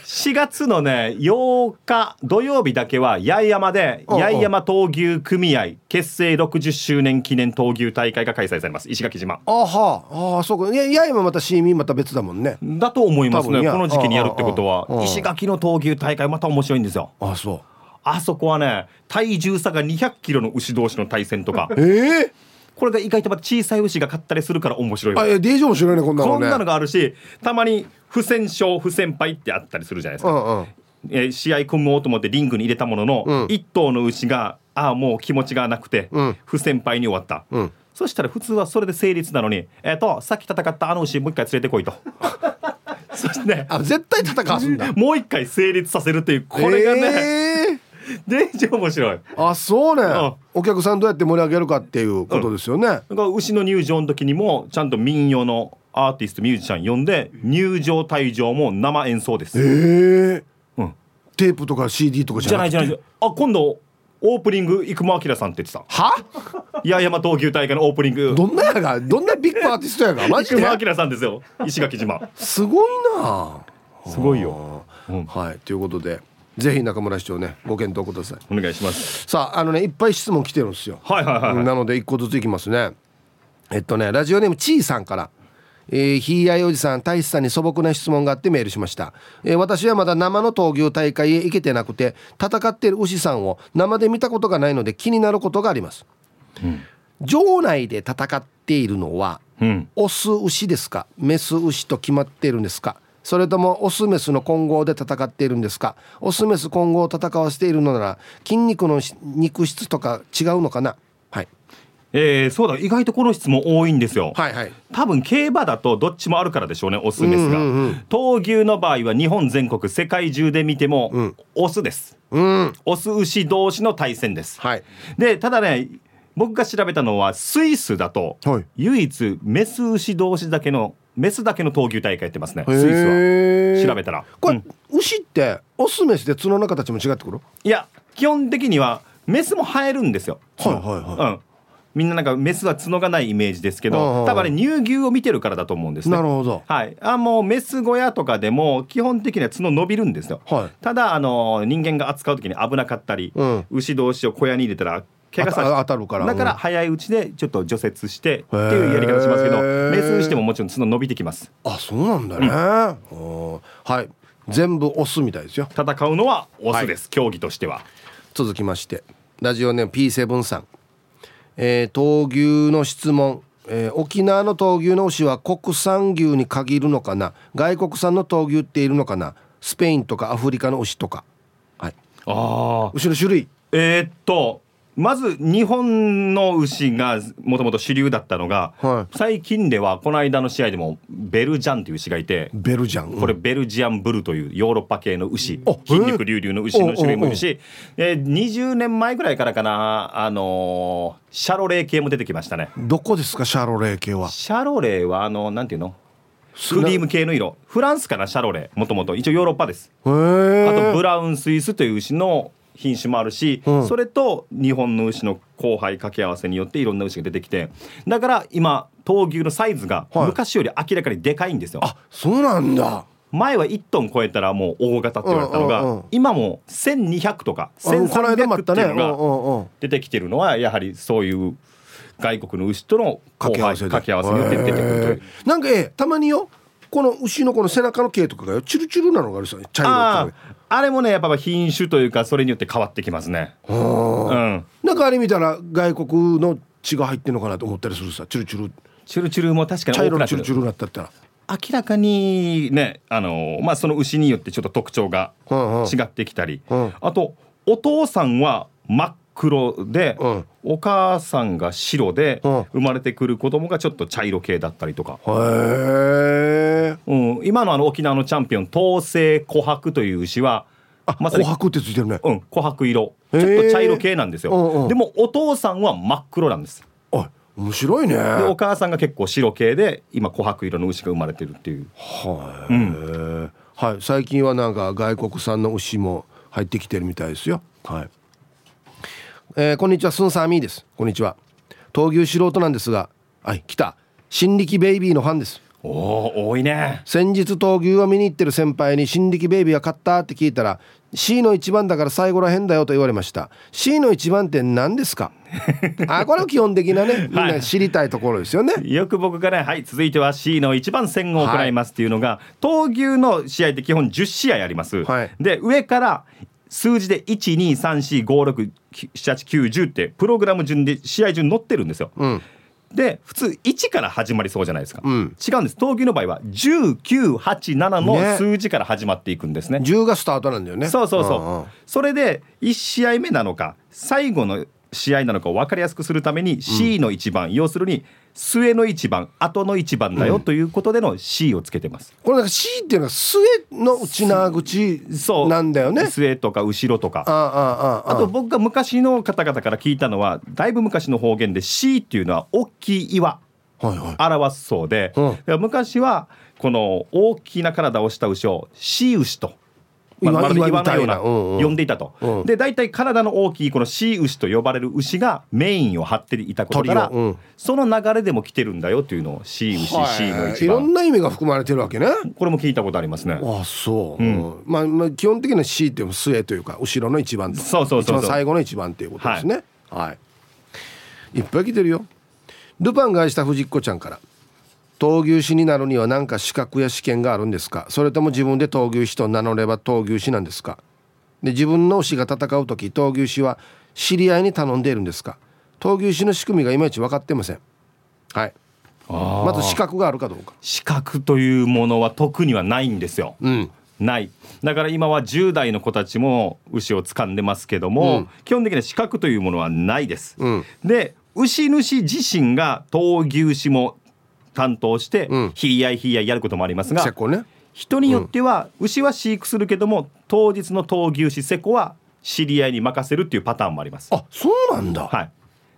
4月のね8日土曜日だけは八重山で八重山闘牛組合結成60周年記念闘牛大会が開催されます。石垣島。あは。ああそうか。いや八重山またシーミーまた別だもんね。だと思いますね。この時期にやるってことは。石垣の闘牛大会また面白いんですよ。あそうあそこはね体重差が200キロの牛同士の対戦とか。えー、これが意外とまた小さい牛が勝ったりするから面白いあいやデージ面白いねこんなの、ね、こんなのがあるしたまに不戦勝不戦敗ってあったりするじゃないですか、うんうん。えー、試合組もうと思ってリングに入れたものの、うん、1頭の牛がああもう気持ちがなくて、うん、不戦敗に終わった、うん、そしたら普通はそれで成立なのにえっ、ー、とさっき戦ったあの牛もう一回連れてこいと。そして、ね、あ絶対戦わすんだ。もう一回成立させるっていうこれがね、えー？デージ面白い。あそうね、うん、お客さんどうやって盛り上げるかっていうことですよね、うん、牛の入場の時にもちゃんと民謡のアーティストミュージシャン呼んで入場退場も生演奏です。ええ。ー、うん、テープとか CD とかじゃないじゃないあ今度オープニング生駒明さんって言ってた。は？八重山闘牛大会のオープニング。どんなやがどんなビッグアーティストやが？マジ生で駒明さんですよ。石垣島。すごいな。すごいよ、うん。はい。ということでぜひ中村市長ねご検討ください。お願いします。さああのねいっぱい質問来てるんですよ。はいはいはい、はい。なので一個ずついきますね。えっとねラジオネームちーさんから。えー、ひいやいおじさん大志さんに素朴な質問があってメールしました、えー私はまだ生の闘牛大会へ行けてなくて戦っている牛さんを生で見たことがないので気になることがあります、場内で戦っているのはうん。オス牛ですか？メス牛と決まっているんですか？それともオスメスの混合で戦っているんですか？オスメス混合を戦わせているのなら筋肉のし肉質とか違うのかな？はい。えー、そうだ。意外とこの質問多いんですよ、はいはい。多分競馬だとどっちもあるからでしょうねオスメスが、闘牛の場合は日本全国世界中で見ても、オスです。うん。オス牛同士の対戦です、はい。でただね僕が調べたのはスイスだと、はい。唯一メス牛同士だけのメスだけの闘牛大会やってますねスイスは。調べたら。これ、うん。牛ってオスメスで角の形も違ってくるいや基本的にはメスも生えるんですよ。はいはいはい。うん。みんななんかメスは角がないイメージですけど多分ね乳牛を見てるからだと思うんですね。なるほど。はい、あもうメス小屋とかでも基本的には角伸びるんですよ、はい。ただあの人間が扱う時に危なかったり、うん。牛同士を小屋に入れたら怪我さ当たるから。だからうん早いうちでちょっと除雪してっていうやり方しますけどメス牛でももちろん角伸びてきます。あそうなんだね、うん。はい。全部オスみたいですよ。戦うのはオスです、競技としては。続きましてラジオネーム P7 さん、えー闘牛の質問、えー沖縄の闘牛の牛は国産牛に限るのかな？外国産の闘牛っているのかな？スペインとかアフリカの牛とか。はい。ああ牛の種類。えーっとまず日本の牛がもともと主流だったのが、はい。最近ではこの間の試合でもベルジャンという牛がいてベルジャン。これベルジアンブルというヨーロッパ系の牛あ筋肉隆々の牛の種類もいるし、えー20年前ぐらいからかな、あのーシャロレー系も出てきましたね。どこですかシャロレー系は？シャロレーはあのなんていうの？クリーム系の色。フランスかなシャロレー。もともと。一応ヨーロッパです。あとブラウンスイスという牛の品種もあるし、うん。それと日本の牛の交配掛け合わせによっていろんな牛が出てきてだから今闘牛のサイズがはい。昔より明らかにでかいんですよ、あそうなんだ。前は1トン超えたらもう大型って言われたのが、うんうんうん。今もう1200とかあこの間もあ1300っていうのが出てきてるのはやはりそういう外国の牛との交配掛け合わせによって出てくるという。へー。なんかええたまによこの牛のこの背中の毛とかがよチュルチュルなのがあるさ茶色あってああれもねやっぱ品種というかそれによって変わってきますね。うん。なんかあれ見たら外国の血が入ってんのかなと思ったりするさチュルチュル。チュルチュルも確かに茶色のチュルチュルになったったら。明らかにねあのまあその牛によってちょっと特徴がうんうん。違ってきたり、うん。あとお父さんは真っ黒で、うん。お母さんが白で、うん。生まれてくる子供がちょっと茶色系だったりとか、へえうん、今のあの沖縄のチャンピオン東西琥珀という牛はあまさに琥珀ってついてるね。うん、琥珀色。ちょっと茶色系なんですよ、うんうん。でもお父さんは真っ黒なんです。あ面白いね。でお母さんが結構白系で今琥珀色の牛が生まれてるっていう。はい、はい、最近はなんか外国産の牛も入ってきてるみたいですよ。はい、えーこんにちはスンサーミーです。こんにちは。闘牛素人なんですがはい来た。新力ベイビーのファンです。おお多いね。先日闘牛を見に行ってる先輩に新力ベイビーは買ったって聞いたら C の一番だから最後らへんだよと言われました。C の一番って何ですか？あこれは基本的なね みんな知りたいところですよね、よく僕がねはい続いては C の一番戦を行いますっていうのが、闘牛の試合って基本10試合あります、はい。で上から数字で12345678910ってプログラム順で試合順載ってるんですよ、うん。で普通1から始まりそうじゃないですか、うん。違うんです。闘牛の場合は1987ねの数字から始まっていくんですね。10がスタートなんだよね。そうそうそう、んんそれで1試合目なのか最後の試合なのかを分かりやすくするために C の一番、要するに末の一番後の一番だよということでの C をつけてます、これなんか C っていうのは末の内縄口そう。なんだよね。末とか後ろとか。ああああ。あと僕が昔の方々から聞いたのはだいぶ昔の方言で C っていうのは大きい岩はいはい。表すそうで、うん。だから昔はこの大きな体をした牛を C 牛とまあ、岩のような呼んでいたと、うん。で大体体の大きいこの C 牛と呼ばれる牛がメインを張っていたことから、うん。その流れでも来てるんだよっていうのを C 牛 C の一いろん番な意味が含まれてるわけね。これも聞いたことありますね。あそう、うん。うんまあ、まあ基本的な C っていうのは末というか後ろの一番とそうそうそう一番最後の一番っていうことですね。はい、い、っぱい来てるよ。ルパンが愛した藤子ちゃんから闘牛士になるには何か資格や試験があるんですか？それとも自分で闘牛士と名乗れば闘牛士なんですか？で自分の牛が戦う時闘牛士は知り合いに頼んでいるんですか？闘牛士の仕組みがいまいち分かってません。はい。まず資格があるかどうか。資格というものは特にはないんですよ、うん。ない。だから今は10代の子たちも牛を掴んでますけども、うん。基本的な資格というものはないです、うん。で牛主自身が闘牛士も担当して、うん。ひり合いひり合いやることもありますがね。人によっては牛は飼育するけども当日の闘牛士セコは知り合いに任せるっていうパターンもあります。あそうなんだ、はい。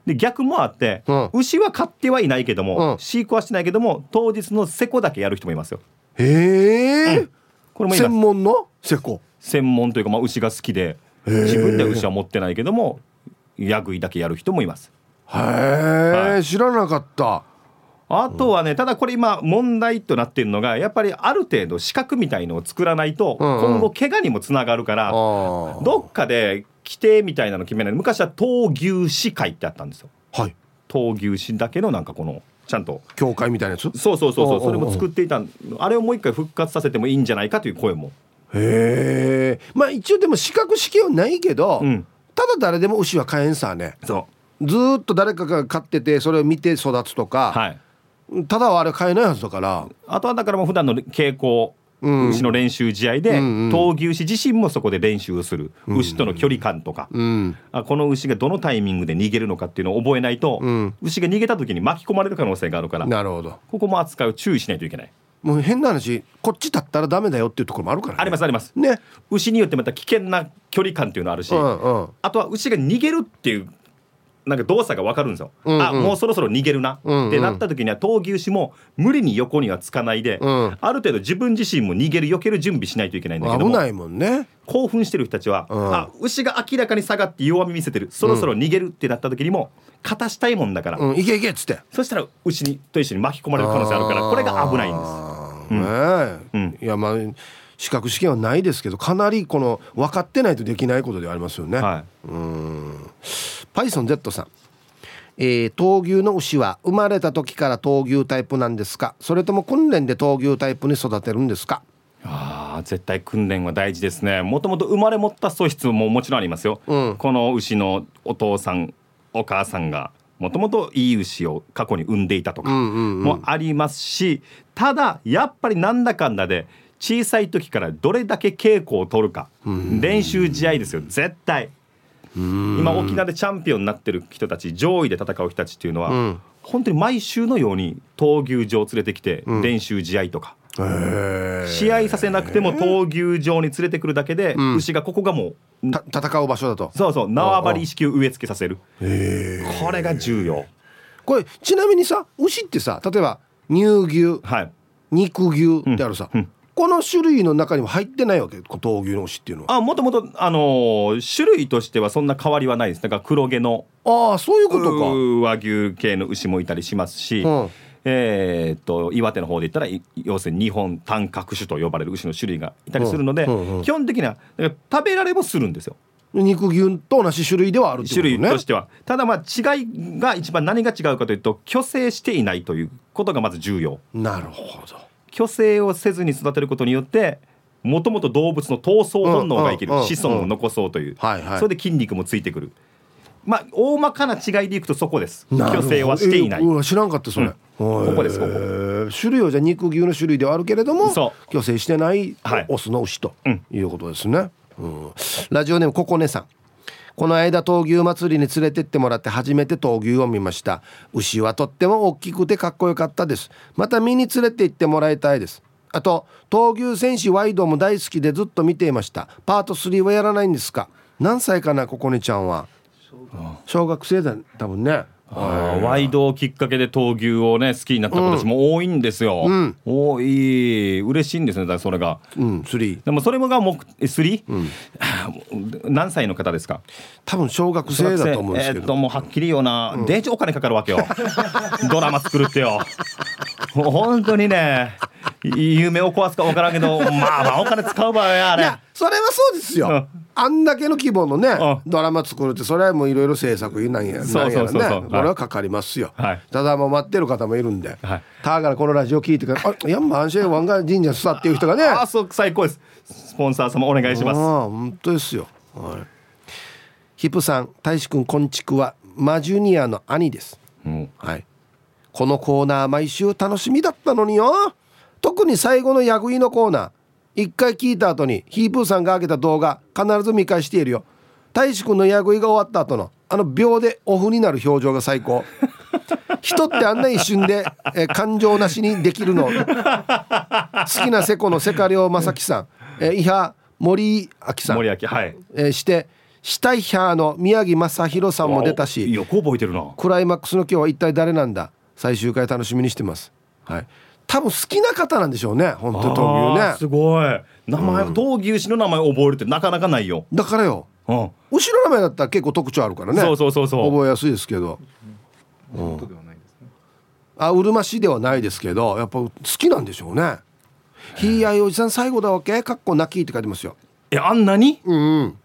で逆もあって、うん。牛は飼ってはいないけども、うん。飼育はしてないけども当日のセコだけやる人もいますよ。へえ、これも専門の？セコ専門というか、まあ、牛が好きで自分では牛は持ってないけどもヤグイだけやる人もいます。へえ、はい。知らなかったあとはねただこれ今問題となっているのがやっぱりある程度資格みたいのを作らないとうんうん。今後怪我にもつながるからあー。どっかで規定みたいなの決めない昔は闘牛士会ってあったんですよ。はい。闘牛士だけのなんかこのちゃんと。教会みたいなやつ？そうそうそうそう。それも作っていたあれをもう一回復活させてもいいんじゃないかという声も。へえまあ一応でも資格試験はないけど、うん。ただ誰でも牛は飼えんさね。そずーっと誰かが飼っててそれを見て育つとうか、はいただはあれ飼えないはずだから。あとはだからもう普段の稽古うん。牛の練習試合で、闘牛士自身もそこで練習をする、牛との距離感とか、うん。あこの牛がどのタイミングで逃げるのかっていうのを覚えないと、うん。牛が逃げた時に巻き込まれる可能性があるからなるほど。ここも扱う注意しないといけない。もう変な話こっち立ったらダメだよっていうところもあるから、ね、ありますあります。ね。牛によってまた危険な距離感っていうのあるし、うんうん。あとは牛が逃げるっていうなんか動作が分かるんですよ、うんうん。あもうそろそろ逃げるな、うんうん。ってなった時には闘牛牛も無理に横にはつかないで、うん。ある程度自分自身も逃げる避ける準備しないといけないんだけども危ないもんね。興奮してる人たちは、うん。あ牛が明らかに下がって弱み見せてる。そろそろ逃げるってなった時にも勝たしたいもんだから、うんいけいけっつって。そしたら牛にと一緒に巻き込まれる可能性あるからこれが危ないんです。ねえ、うん。いやまあ資格試験はないですけどかなりこの分かってないとできないことではありますよね、はパイソン Z さん。えー闘牛の牛は生まれた時から闘牛タイプなんですか？それとも訓練で闘牛タイプに育てるんですか？い、あー絶対訓練は大事ですね。もともと生まれ持った素質ももちろんありますよ、うん。この牛のお父さんお母さんがもともといい牛を過去に産んでいたとかもありますし、ただやっぱりなんだかんだで小さい時からどれだけ稽古を取るか、練習試合ですよ絶対今沖縄でチャンピオンになってる人たち上位で戦う人たちっていうのは、うん。本当に毎週のように闘牛場を連れてきて練習試合とか、へ試合させなくても闘牛場に連れてくるだけで、ん。牛がここがもうた戦う場所だと。そうそう縄張り意識を植え付けさせる。へこれが重要。これちなみにさ牛ってさ例えば乳牛はい。肉牛ってあるさ、うんこの種類の中にも入ってないわけこう闘牛の牛っていうのは。あもともとあのー種類としてはそんな変わりはないです。だから黒毛のああそういうことか。う和牛系の牛もいたりしますし、うん。えーっと岩手の方で言ったらい要するに日本単角種と呼ばれる牛の種類がいたりするので、うんうんうん。基本的にはだから食べられもするんですよ。肉牛と同じ種類ではあるってこと種ね類としては、ただまあ違いが一番何が違うかというと虚勢していないということがまず重要。なるほど虚勢をせずに育てることによってもともと動物の闘争本能が生きる、うんうんうん子孫を残そうという、はいはい。それで筋肉もついてくる。まあ大まかな違いでいくとそこです。虚勢はしていない、えうわ知らんかったそれ、うん。ここですここ。種類はじゃあ肉牛の種類ではあるけれども虚勢してないはい。オスの牛とうん。いうことですね、うん。ラジオネームココネさんこの間闘牛祭りに連れてってもらって初めて闘牛を見ました。牛はとっても大きくてかっこよかったです。また見に連れて行ってもらいたいです。あと闘牛戦士ワイドも大好きでずっと見ていました。パート3はやらないんですか？何歳かなココネちゃんは。小学生だ多分ねワイドをきっかけで闘牛をね好きになった子たちも多いんですよ、ん。多い。嬉しいんですねだそれが。うんでもそれもが目えスリー、何歳の方ですか？多分小学生だと思うんですけど、えーっともうはっきり言うような、デージお金かかるわけよ。ドラマ作るってよ。もう本当にね夢を壊すか分からんけどまあまあお金使う場合やあれ。いやそれはそうですよ、うん。あんだけの規模のね、うん。ドラマ作るってそれはもういろいろ制作費なんやそうんやねこれはかかりますよ、はい。ただもう待ってる方もいるんで、はい。だからこのラジオ聞いてから「あヤンマアンシェワンガ神社スタ」っていう人がね。あそう最高です。スポンサー様お願いします。ああ本当ですよ、はい、ヒプさん大志くんこんちくはマジュニアの兄です。うん。はい。このコーナー毎週楽しみだったのによ特に最後のヤグイのコーナー。一回聞いた後にヒープーさんが上げた動画必ず見返しているよ。大志くんのヤグイが終わった後のあの秒でオフになる表情が最高。人ってあんな一瞬で、えー感情なしにできるの。好きなセコのセカリョウ正樹さん、えー、イハ森明さん。森脇はい。えーしてシュタイヒャーの宮城正弘さんも出たしよく覚えてるな。クライマックスの今日は一体誰なんだ。最終回楽しみにしてます。はい多分好きな方なんでしょうね本当闘牛ね。すごい。名前、闘牛士の名前覚えるってなかなかないよ、だからよ。うん、後ろ名前だったら結構特徴あるからね。そうそうそうそう。覚えやすいですけど。あうるま市ではないですけどやっぱ好きなんでしょうね「ひいやいおじさん最後だわけ?」かっこ泣きって書いてますよ。えあんなに？うんうん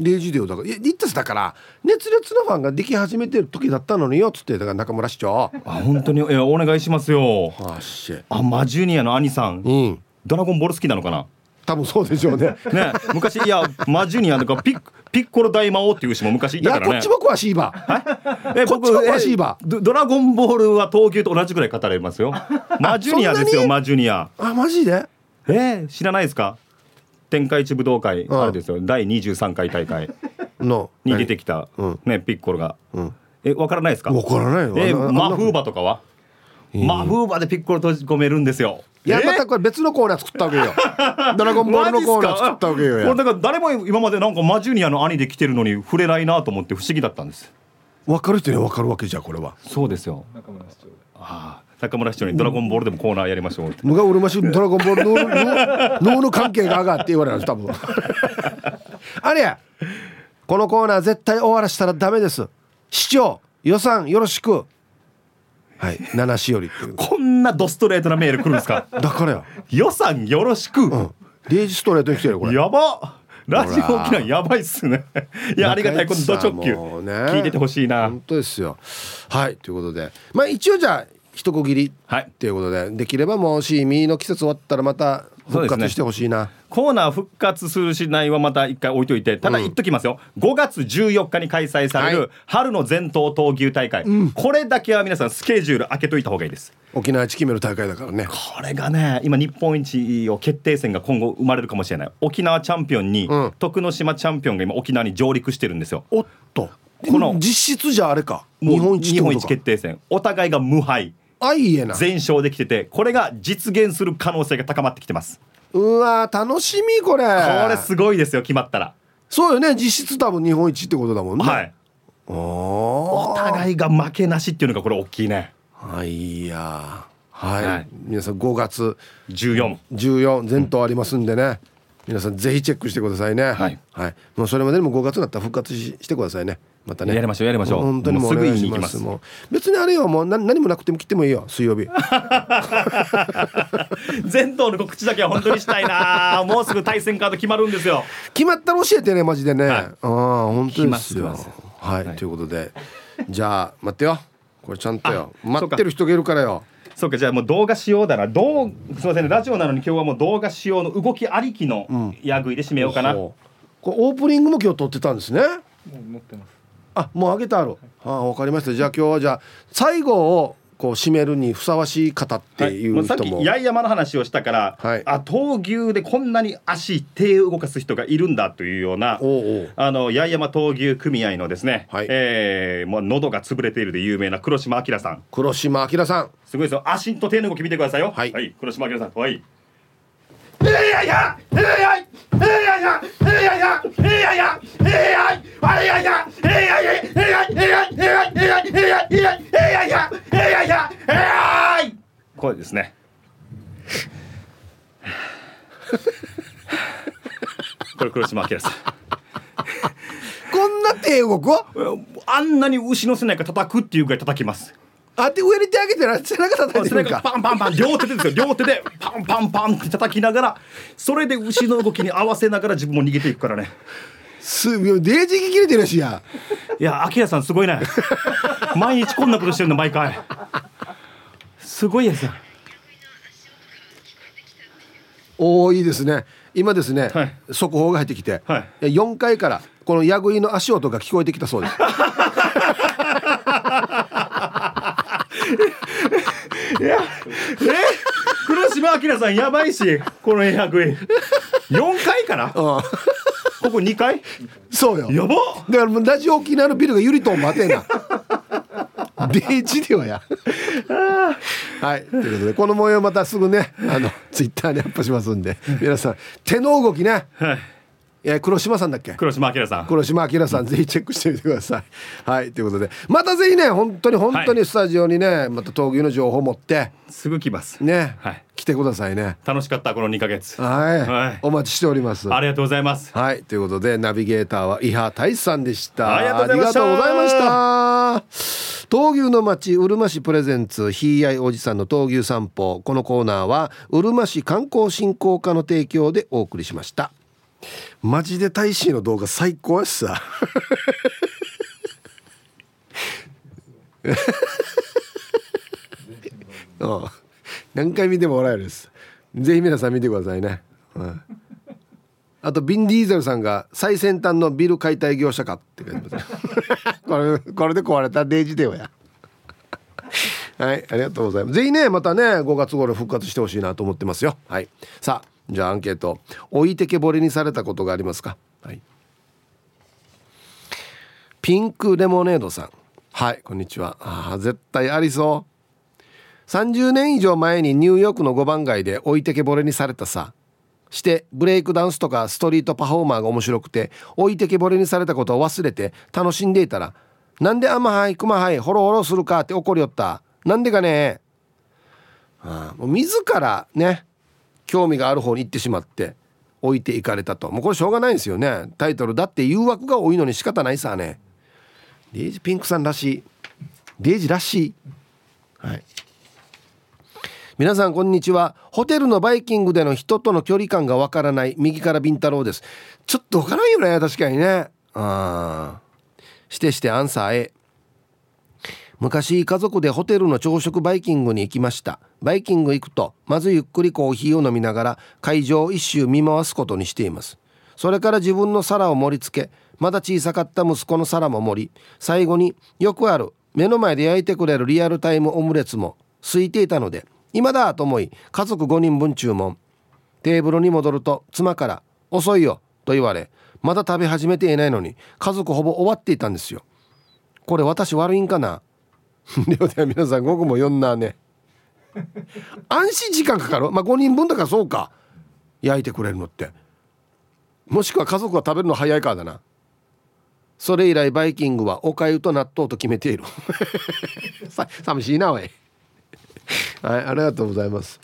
0時だからいや言っただから熱烈なファンができ始めてる時だったのによっつってだから中村市長。あ本当に？えお願いしますよ。あっしあマジュニアの兄さん。うん。ドラゴンボール好きなのかな？多分そうでしょうね。ね昔いやマジュニアとかピッピッコロ大魔王っていう人も昔いいたからね。やこっちも詳しいば えこっちも詳しいばえドドラゴンボールは闘牛と同じぐらい語れますよ。マジュニアですよマジュニア。あマジで？えー、知らないですか？天下一武道会、うん。あれですよ。第23回大会。の。に出てきた、うん。ねピッコロが、うん。えわからないですか？わからないよ。えマフーバとかは？マフーバでピッコロ閉じ込めるんですよ。いやえ？またこれ別のコーナー作ったわけよ。ドラゴンボールのコーナー作ったわけよ。やマジっすか？俺だから誰も今までなんかマジュニアの兄で来てるのに触れないなと思って不思議だったんです。分かる人には分かるわけじゃこれは。そうですよ。ああ中村市長にドラゴンボールでもコーナーやりましょう。って無がうるましドラゴンボールノールノーノール関係が上がって言われるんです多分。あれやこのコーナー絶対終わらしたらダメです。市長予算よろしく。はい七しおりっていう。こんなドストレートなメール来るんですか？だからや。予算よろしく、うん。レイジストレートに来てるよこれ。やば。ラジオ沖縄やばいっすね。いやありがたいこのド直球。ね。聞いててほしいな。本当ですよ。はいということで。まあ一応じゃあ一区切りはい。っていうことでできればもうシーミーの季節終わったらまた復活してほしいな、コーナー復活するしないはまた一回置いといてただ言っときますよ、5月14日に開催されはい。る春の全島闘牛大会、これだけは皆さんスケジュール開けといた方がいいです。沖縄一決める大会だからね。これがね今日本一を決定戦が今後生まれるかもしれない。沖縄チャンピオンに、うん。徳之島チャンピオンが今沖縄に上陸してるんですよ。おっと。この実質じゃあれか。日本一日本一決定戦。お互いが無敗あいいえな。全勝できててこれが実現する可能性が高まってきてます。うわ楽しみこれ。これすごいですよ決まったら、そうよね。実質多分日本一ってことだもんね。はい。おおお互いが負けなしっていうのがこれ大きいね。はいいやはい、はい。皆さん5月。14 14全島ありますんでね、皆さんぜひチェックしてくださいね。はい、もうそれまでにも5月になったら復活ししてくださいねまたね。やりましょうやりましょう。本当にもうすぐ願いし言いに行きます。ます。もう別にあれよもう何何もなくても来てもいいよ水曜日。全島の告知だけは本当にしたいな。もうすぐ対戦カード決まるんですよ。決まったら教えてねマジでね、はい。ああ本当ですよ。はい、はい。ということで。じゃあ待ってよ。これちゃんとよ。あ待ってる人がいるからよ。そうかじゃあもう動画仕様だな。どうすいませんね。ラジオなのに今日はもう動画仕様の動きありきのやぐいで締めようかな、そう。これオープニングも今日撮ってたんですねあもうあげてあるああわかりました。じゃあ今日はじゃあ最後をこう締めるにふさわしい方ってはいいうも。うさっ人も,、き八重山の話をしたから、はい。あ闘牛でこんなに足手を動かす人がいるんだというようなおうおう。あの八重山闘牛組合のですね、はい。えーもう喉が潰れているで有名な黒島明さん。黒島明さん。すごいですよ。足と手の動き見てくださいよ。はい。黒島明さん。はい。これですねこれ黒島明さんこんな手動くあんなに牛の背中叩くっていうぐらい叩きますあって上に手上げてら背中叩いてるんか。パンパンパン両手でですよ。両手でパンパンパンって叩きながらそれで牛の動きに合わせながら自分も逃げていくからね。すごいデージ切れてるしや。いや明さんすごいね。毎日こんなことしてるの毎回。すごいですよおおいいですね。今ですね、はい。速報が入ってきて、はい。4階からこのヤグイの足音が聞こえてきたそうですえ黒島明さんやばいしこの100円4階からこうん。こ2階そうよ。やばだからもうラジオ沖縄のビルがゆりとん待てな。デージではや。はいということでこの模様またすぐねあのツイッターにアップしますんで皆さん手の動きね。はいえー黒島さんだっけ？黒島明さん。黒島明さん、ぜひチェックしてみてください。はいということで。またぜひね本当に本当にスタジオにね、また闘牛の情報を持って。すぐ来ます。ね、はい。来てくださいね。楽しかったこの2ヶ月。はい、はい。お待ちしております。ありがとうございます。はいということでナビゲーターは伊波大志さんでした。ありがとうございました。ありがとうございました。闘牛の町うるま市プレゼンツひいあいおじさんの闘牛散歩。このコーナーはうるま市観光振興課の提供でお送りしましたマジで大使の動画最高やしさ。うん。何回見ても笑えるです。ぜひ皆さん見てくださいね、うん。あとビン・ディーゼルさんが最先端のビル解体業者かって書いてます。これこれで壊れたデイジデオや。はいありがとうございます。ぜひねまたね5月頃復活してほしいなと思ってますよ。はい。さあじゃあアンケート。置いてけぼりにされたことがありますか？はい。ピンクレモネードさん。はいこんにちは。あ絶対ありそう。30年以上前にニューヨークの5番街で置いてけぼれにされたさ。してブレイクダンスとかストリートパフォーマーが面白くて置いてけぼれにされたことを忘れて楽しんでいたらなんで甘はい熊はいホロホロするかって怒りよった。なんでかね。ああもう自らね興味がある方に行ってしまって置いていかれたと。もうこれしょうがないんですよね。タイトルだって誘惑が多いのに仕方ないさね。デイジピンクさんらしい。デイジらしい。はい。皆さんこんにちは。ホテルのバイキングでの人との距離感がわからない。右からビンタロウです。ちょっとわからんよね。確かにね。あー。してしてアンサー A 昔家族でホテルの朝食バイキングに行きました。バイキング行くとまずゆっくりコーヒーを飲みながら会場を一周見回すことにしています。それから自分の皿を盛り付けまだ小さかった息子の皿も盛り最後によくある目の前で焼いてくれるリアルタイムオムレツも空いていたので今だと思い家族5人分注文。テーブルに戻ると妻から「遅いよ」と言われまだ食べ始めていないのに家族ほぼ終わっていたんですよ。これ私悪いんかな？では皆さん午後も4なね。安心時間かかる？まあ5人分だからそうか。焼いてくれるのって。もしくは家族が食べるの早いからだな。それ以来バイキングはおかゆと納豆と決めている。寂しいなおい。はいありがとうございます。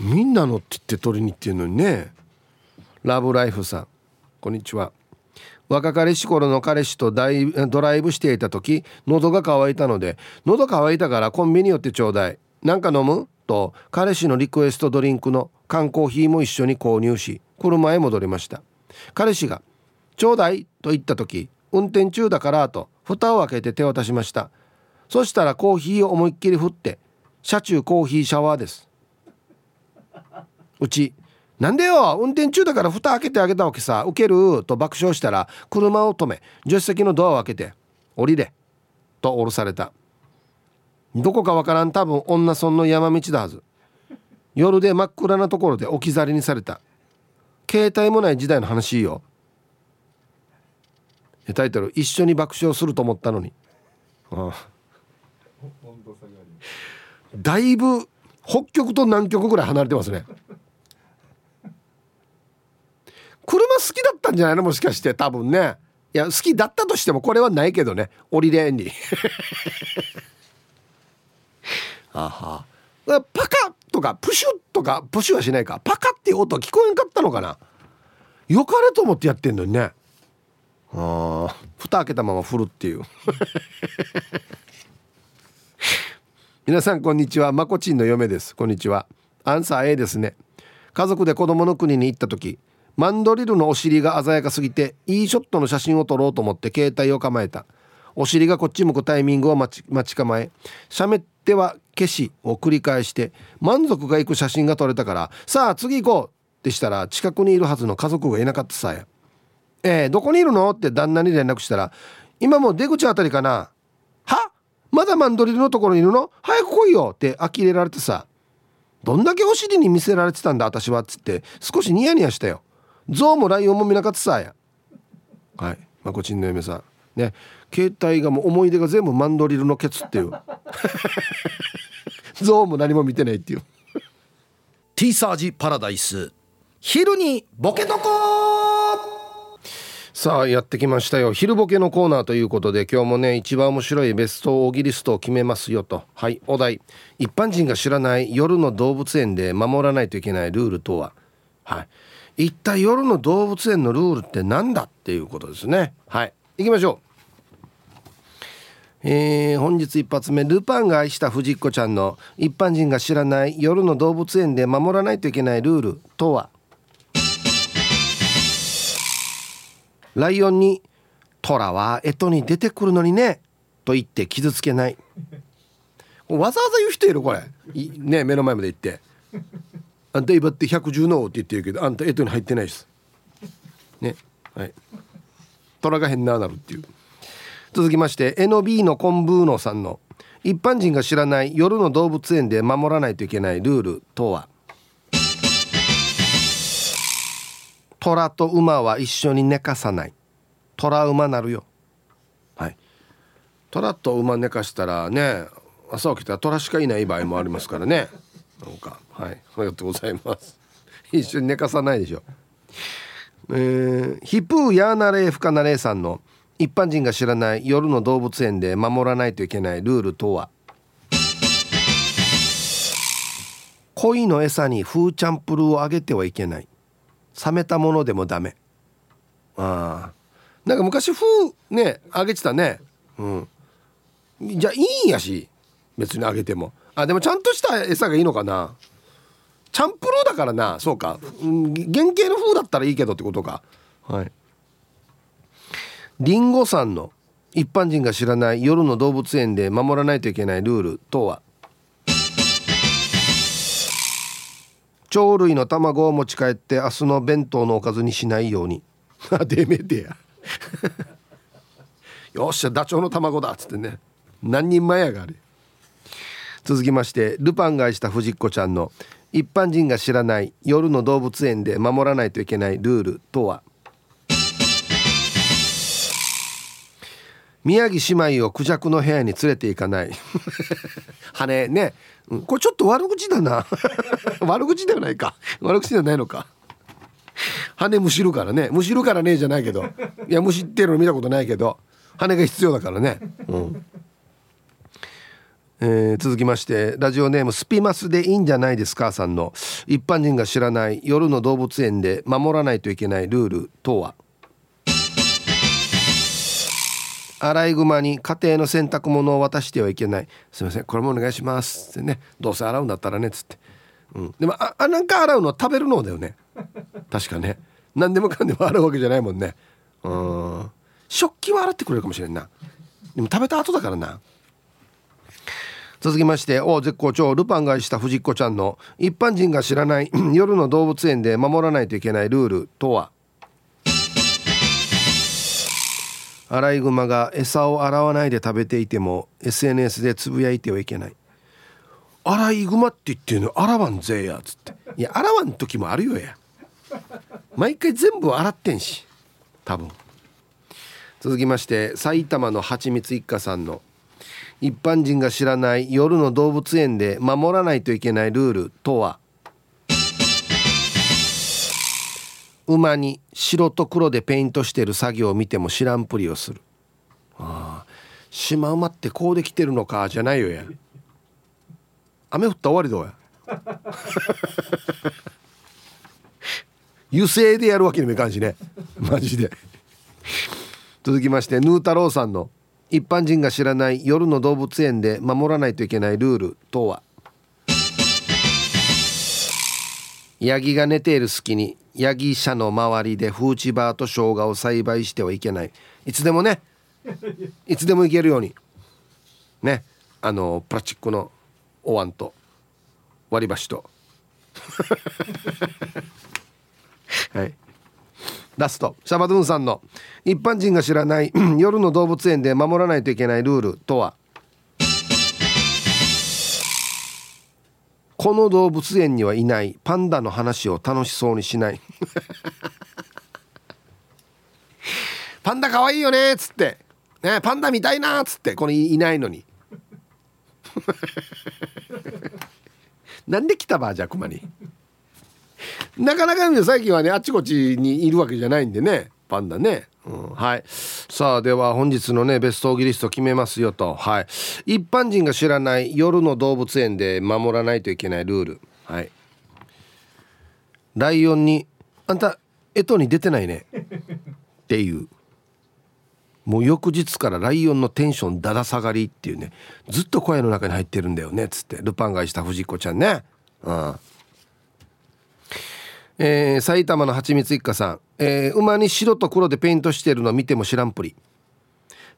みんなのって言って取りに行ってるのにね。ラブライフさん。こんにちは。若かりし頃の彼氏とダイドライブしていた時喉が渇いたので喉渇いたからコンビニ寄ってちょうだい。なんか飲む？と彼氏のリクエストドリンクの缶コーヒーも一緒に購入し車へ戻りました。彼氏が「ちょうだい」と言った時運転中だからと蓋を開けて手渡しました。そしたらコーヒーを思いっきり振って車中コーヒーシャワーです。うちなんでよ運転中だから蓋開けてあげたわけさウケると爆笑したら車を止め助手席のドアを開けて降りれと降ろされた。どこかわからん多分女村の山道だはず。夜で真っ暗なところで置き去りにされた。携帯もない時代の話よ。タイトル「一緒に爆笑すると思ったのに」ああ。だいぶ北極と南極ぐらい離れてますねきだったんじゃないの？もしかして多分ね。いや好きだったとしてもこれはないけどね。オリレーンに。あは。パカとかプシュとかプシュはしないか。パカっていう音聞こえんかったのかな？よかれと思ってやってんのにね。ああ蓋開けたまま振るっていう。皆さんこんにちは。まこちんの嫁です。こんにちは。アンサー A ですね。家族で子供の国に行った時マンドリルのお尻が鮮やかすぎていいショットの写真を撮ろうと思って携帯を構えた。お尻がこっち向くタイミングを待ち待ち構え喋っては消しを繰り返して満足がいく写真が撮れたからさあ次行こうってしたら近くにいるはずの家族がいなかったさや。えー、どこにいるのって旦那に連絡したら今もう出口あたりかな。は？まだマンドリルのところにいるの？早く来いよって呆れられてさ。どんだけお尻に見せられてたんだ私はっつって少しニヤニヤしたよ。象もライオンも見なかったさや。はい。まこちんの嫁さん。ね。携帯がもう思い出が全部マンドリルのケツっていう。象も何も見てないっていう。ティーサージパラダイス。昼にボケとこさあやってきましたよ。昼ボケのコーナーということで今日もね一番面白いベストオギリストを決めますよと。はいお題。一般人が知らない夜の動物園で守らないといけないルールとは。はい一体夜の動物園のルールって何だっていうことですね。はい。行きましょう。えー、本日一発目ルパンが愛した藤子ちゃんの一般人が知らない夜の動物園で守らないといけないルールとは？ライオンに「トラは干支に出てくるのにね」と言って傷つけない。わざわざ言う人いるこれ。ね目の前まで行って「あんた今って110の」って言ってるけどあんた干支に入ってないです。ね。はい。虎が変ななるっていう。続きまして NB のコンブーノさんの一般人が知らない夜の動物園で守らないといけないルールとは？虎と馬は一緒に寝かさない。トラ馬なるよ。はい。虎と馬寝かしたらね朝起きたら虎しかいない場合もありますからね。なんか。はい。ありがとうございます。一緒に寝かさないでしょ。えー、ヒプーヤーナレーフカナレーさんの一般人が知らない夜の動物園で守らないといけないルールとは？鯉の餌にフーチャンプルーをあげてはいけない。冷めたものでもダメ。ああなんか昔風ねあげてたね。うん。じゃあいいんやし別にあげても。あでもちゃんとした餌がいいのかな？チャンプルーだからな。そうか、うん、原型の風だったらいいけどってことか。はい。リンゴさんの一般人が知らない夜の動物園で守らないといけないルールとは？鳥類の卵を持ち帰って明日の弁当のおかずにしないように。あでめてや。よっしゃダチョウの卵だっつってね。何人前やがあれ。続きましてルパンが愛した藤子ちゃんの一般人が知らない夜の動物園で守らないといけないルールとは？宮城姉妹をクジャクの部屋に連れて行かない。羽ね。うん、これちょっと悪口だな。悪口ではないか。悪口ではないのか。羽むしるからね。むしるからねじゃないけど。いやむしってるの見たことないけど。羽が必要だからね。うん。えー、続きましてラジオネームスピマスでいいんじゃないですかさんの一般人が知らない夜の動物園で守らないといけないルールとは？アライグマに家庭の洗濯物を渡してはいけない。すいませんこれもお願いします。ってねどうせ洗うんだったらねっつって、うん、でもああなんか洗うのは食べるのだよね。確かね。何でもかんでも洗うわけじゃないもんね。うん。食器は洗ってくれるかもしれんな。でも食べた後だからな。続きましてお絶好調ルパンがした藤子ちゃんの一般人が知らない 夜の動物園で守らないといけないルールとは?アライグマが餌を洗わないで食べていても SNS でつぶやいてはいけない。アライグマって言ってるの？洗わんぜやつって。いや洗わん時もあるよや。毎回全部洗ってんし多分。続きまして埼玉のはちみつ一家さんの一般人が知らない夜の動物園で守らないといけないルールとは？馬に白と黒でペイントしてる作業を見ても知らんぷりをする。ああシマウマってこうできてるのかじゃないよや。雨降った終わりどうや。油性でやるわけにもいかんしね。マジで。続きましてヌー太郎さんの。一般人が知らない夜の動物園で守らないといけないルールとは？ヤギが寝ている隙にヤギ舎の周りでフーチバーと生姜を栽培してはいけない。いつでもねいつでも行けるようにねあのプラチックのお椀と割り箸と。はい。ラスト。シャバドゥンさんの一般人が知らない 夜の動物園で守らないといけないルールとは？この動物園にはいない。パンダの話を楽しそうにしない。パンダ可愛いよねっつって。ねパンダ見たいなっつって。これいないのに。なんで来たばじゃクマに。なかなか最近はねあっちこっちにいるわけじゃないんでね。パンダね、うん、はい。さあでは本日のねベストオギリスト決めますよと。はい。一般人が知らない夜の動物園で守らないといけないルール。はい。ライオンに「あんた干支に出てないね」っていう。もう翌日からライオンのテンションだだ下がりっていうね。ずっと声の中に入ってるんだよね。っつって。ルパン買いした藤子ちゃんね。うん。えー、埼玉のはちみつ一家さん、えー、馬に白と黒でペイントしてるの見ても知らんぷり。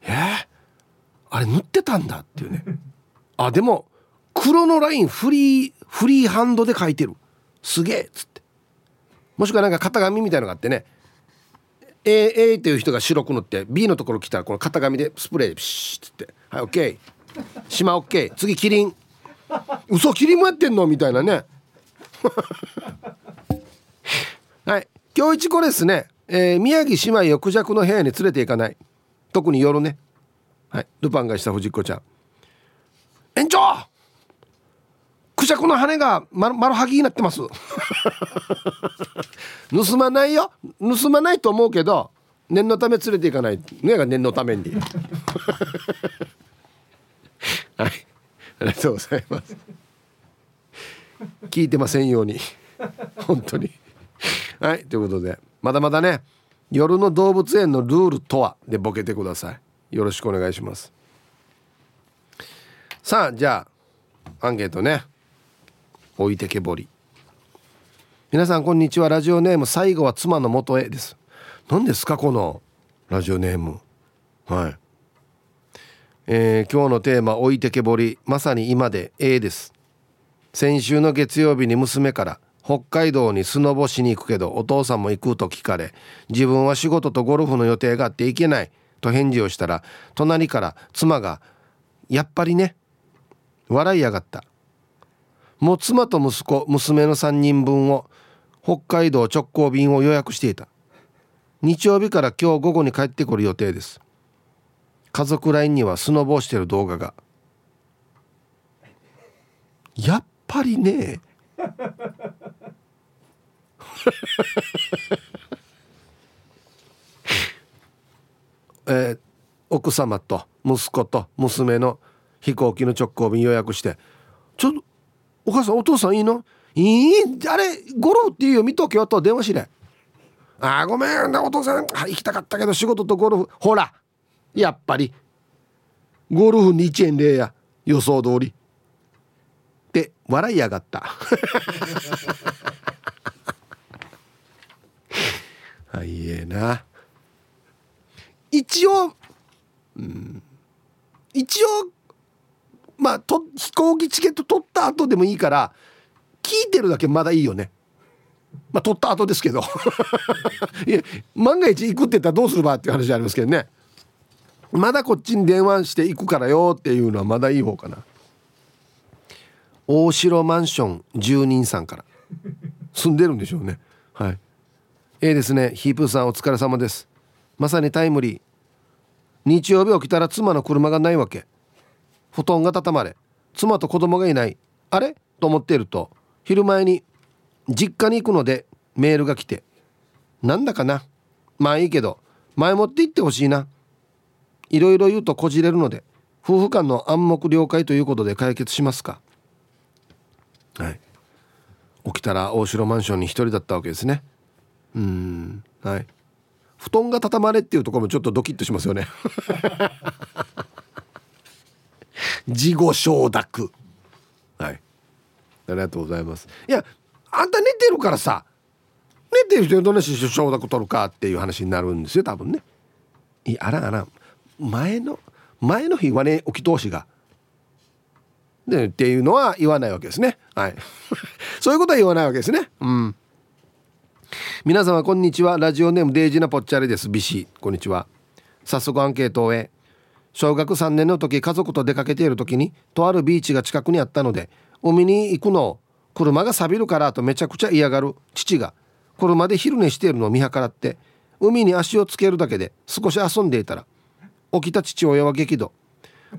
えー、あれ塗ってたんだっていうね。あでも黒のラインフリーフリーハンドで描いてる。すげえっつって。もしくはなんか型紙みたいのがあってね。A, A っていう人が白く塗って B のところ来たらこの型紙でスプレーでピシッって。はい OK 島 OK 次キリン。嘘キリンもやってんのみたいなねはい。今日一これですね、えー、宮城姉妹をクジャクの部屋に連れて行かない。特に夜ね。はい。ルパンがした藤子ちゃん。園長！クジャクの羽が丸丸はぎになってます。盗まないよ。盗まないと思うけど念のため連れて行かない。ねが念のために。はい。ありがとうございます。聞いてませんように。本当に。はいということでまだまだね夜の動物園のルールとはでボケてください。よろしくお願いします。さあじゃあアンケートね。置いてけぼり。皆さんこんにちは。ラジオネーム最後は妻の元へです。何ですかこのラジオネーム。はい。えー、今日のテーマ置いてけぼり。まさに今で A です。先週の月曜日に娘から北海道にスノボしに行くけどお父さんも行くと聞かれ自分は仕事とゴルフの予定があって行けないと返事をしたら隣から妻が「やっぱりね」笑いやがった。もう妻と息子娘の3人分を北海道直行便を予約していた。日曜日から今日午後に帰ってくる予定です。家族 LINE にはスノボしてる動画が。やっぱりね えー、奥様と息子と娘の飛行機の直行便予約して「ちょっとお母さんお父さんいいの？いいあれゴルフっていうよ見とけよ」と電話しれ「あごめんなお父さん。行きたかったけど仕事とゴルフ。ほらやっぱりゴルフに1円0や。予想通り」って笑いやがった。はいえな。一応、うん、一応まあと飛行機チケット取った後でもいいから聞いてるだけまだいいよね。まあ取った後ですけど。いや万が一行くって言ったらどうするばっていう話ありますけどね。まだこっちに電話して行くからよっていうのはまだいい方かな。大城マンション住人さんから。住んでるんでしょうね。はい。ええですねヒープーさんお疲れ様です。まさにタイムリー。日曜日起きたら妻の車がないわけ。布団が畳まれ。妻と子供がいない。あれ？と思っていると昼前に実家に行くのでメールが来て。なんだかな？まあいいけど前もって言ってほしいな。いろいろ言うとこじれるので夫婦間の暗黙了解ということで解決しますか。はい。起きたら大城マンションに一人だったわけですね。うん。はい。布団が畳まれっていうところもちょっとドキッとしますよね。事後承諾。はい。ありがとうございます。いやあんた寝てるからさ寝てる人にどんな承諾取るかっていう話になるんですよ多分ね。いやあらあら。前の前の日はね起き通しが。でっていうのは言わないわけですね。はい。そういうことは言わないわけですね。うん。皆様こんにちは。ラジオネームデイジナポッチャレです。ビシこんにちは。早速アンケートをえ小学3年の時家族と出かけている時にとあるビーチが近くにあったので海に行くのを車が錆びるからとめちゃくちゃ嫌がる父が車で昼寝しているのを見計らって海に足をつけるだけで少し遊んでいたら起きた父親は激怒。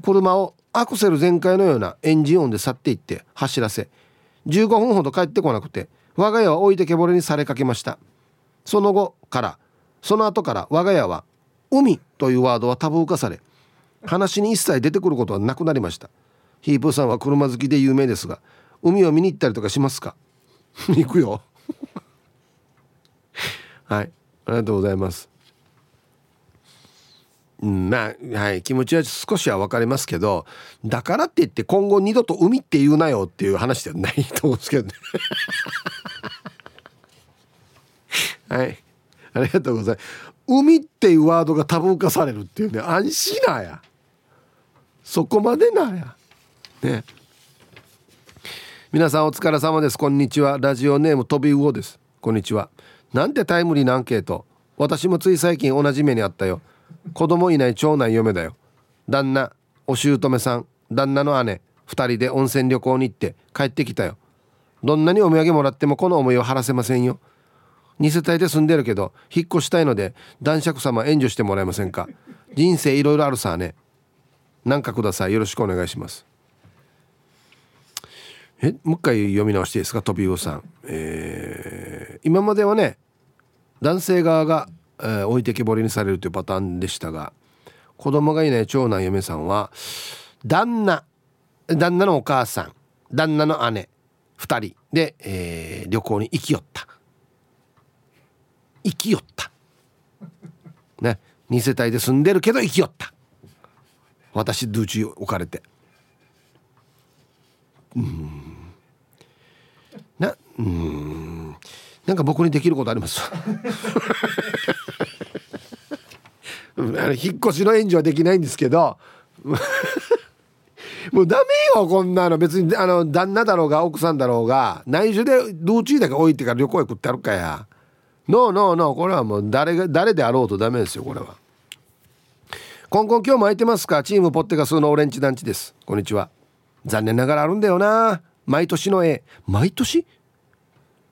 車をアクセル全開のようなエンジン音で去っていって走らせ15分ほど帰ってこなくて我が家は置いてけぼれにされかけました。その後からその後から我が家は「海」というワードはタブー化され話に一切出てくることはなくなりました。ヒープーさんは車好きで有名ですが海を見に行ったりとかしますか？行くよ。はい。ありがとうございます。うんまあはい気持ちは少しは分かりますけどだからって言って今後二度と海って言うなよっていう話ではないと思うんですけどね。はい。ありがとうございます。海っていうワードがタブー化されるっていうね安心なや。そこまでなや。ね。皆さんお疲れ様です。こんにちは。ラジオネーム飛び魚です。こんにちは。なんてタイムリーなアンケート私もつい最近同じ目にあったよ。子供いない長男嫁だよ。旦那お姑さん旦那の姉2人で温泉旅行に行って帰ってきたよ。どんなにお土産もらってもこの思いを晴らせませんよ。2世帯で住んでるけど引っ越したいので男爵様援助してもらえませんか。人生いろいろあるさね。なんかください。よろしくお願いします。えもう一回読み直していいですか？飛び魚さん、えー、今まではね男性側が、えー、置いてけぼりにされるというパターンでしたが子供がいない長男嫁さんは旦那旦那のお母さん旦那の姉2人で、えー、旅行に行きよった。生きよった。ね。2世帯で住んでるけど生きよった。私ドゥーチ置かれて。うん。なうん。なんか僕にできることあります？引っ越しの援助はできないんですけど。もうダメよこんなの。別にあの旦那だろうが奥さんだろうが。内緒でドゥーチーだけ置いてから旅行へ食ってやるかや。ノーノーノー。これはもう誰が誰であろうとダメですよこれは。コンコン今日も空いてますか？チームポッテガスのオレンジ団地です。こんにちは。残念ながらあるんだよな。毎年の絵。毎年？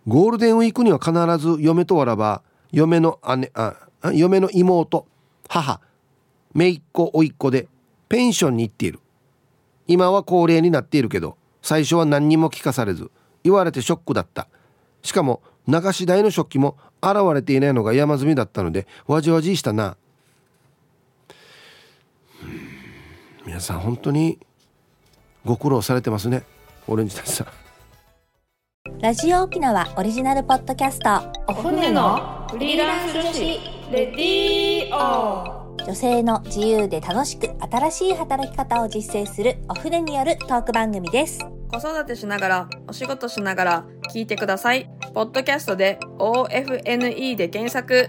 ゴールデンウィークには必ず嫁とわらば嫁の姉あ嫁の妹母姪っ子甥っ子でペンションに行っている。今は高齢になっているけど最初は何にも聞かされず言われてショックだった。しかも流し台の食器も現れていないのが山積みだったのでわじわじしたな。皆さん本当にご苦労されてますねオレンジさん。ラジオ沖縄オリジナルポッドキャスト。お船のフリーランス女子。レディオ女性の自由で楽しく新しい働き方を実践するお船によるトーク番組です。子育てしながらお仕事しながら聞いてください。ポッドキャストで OFNE で検索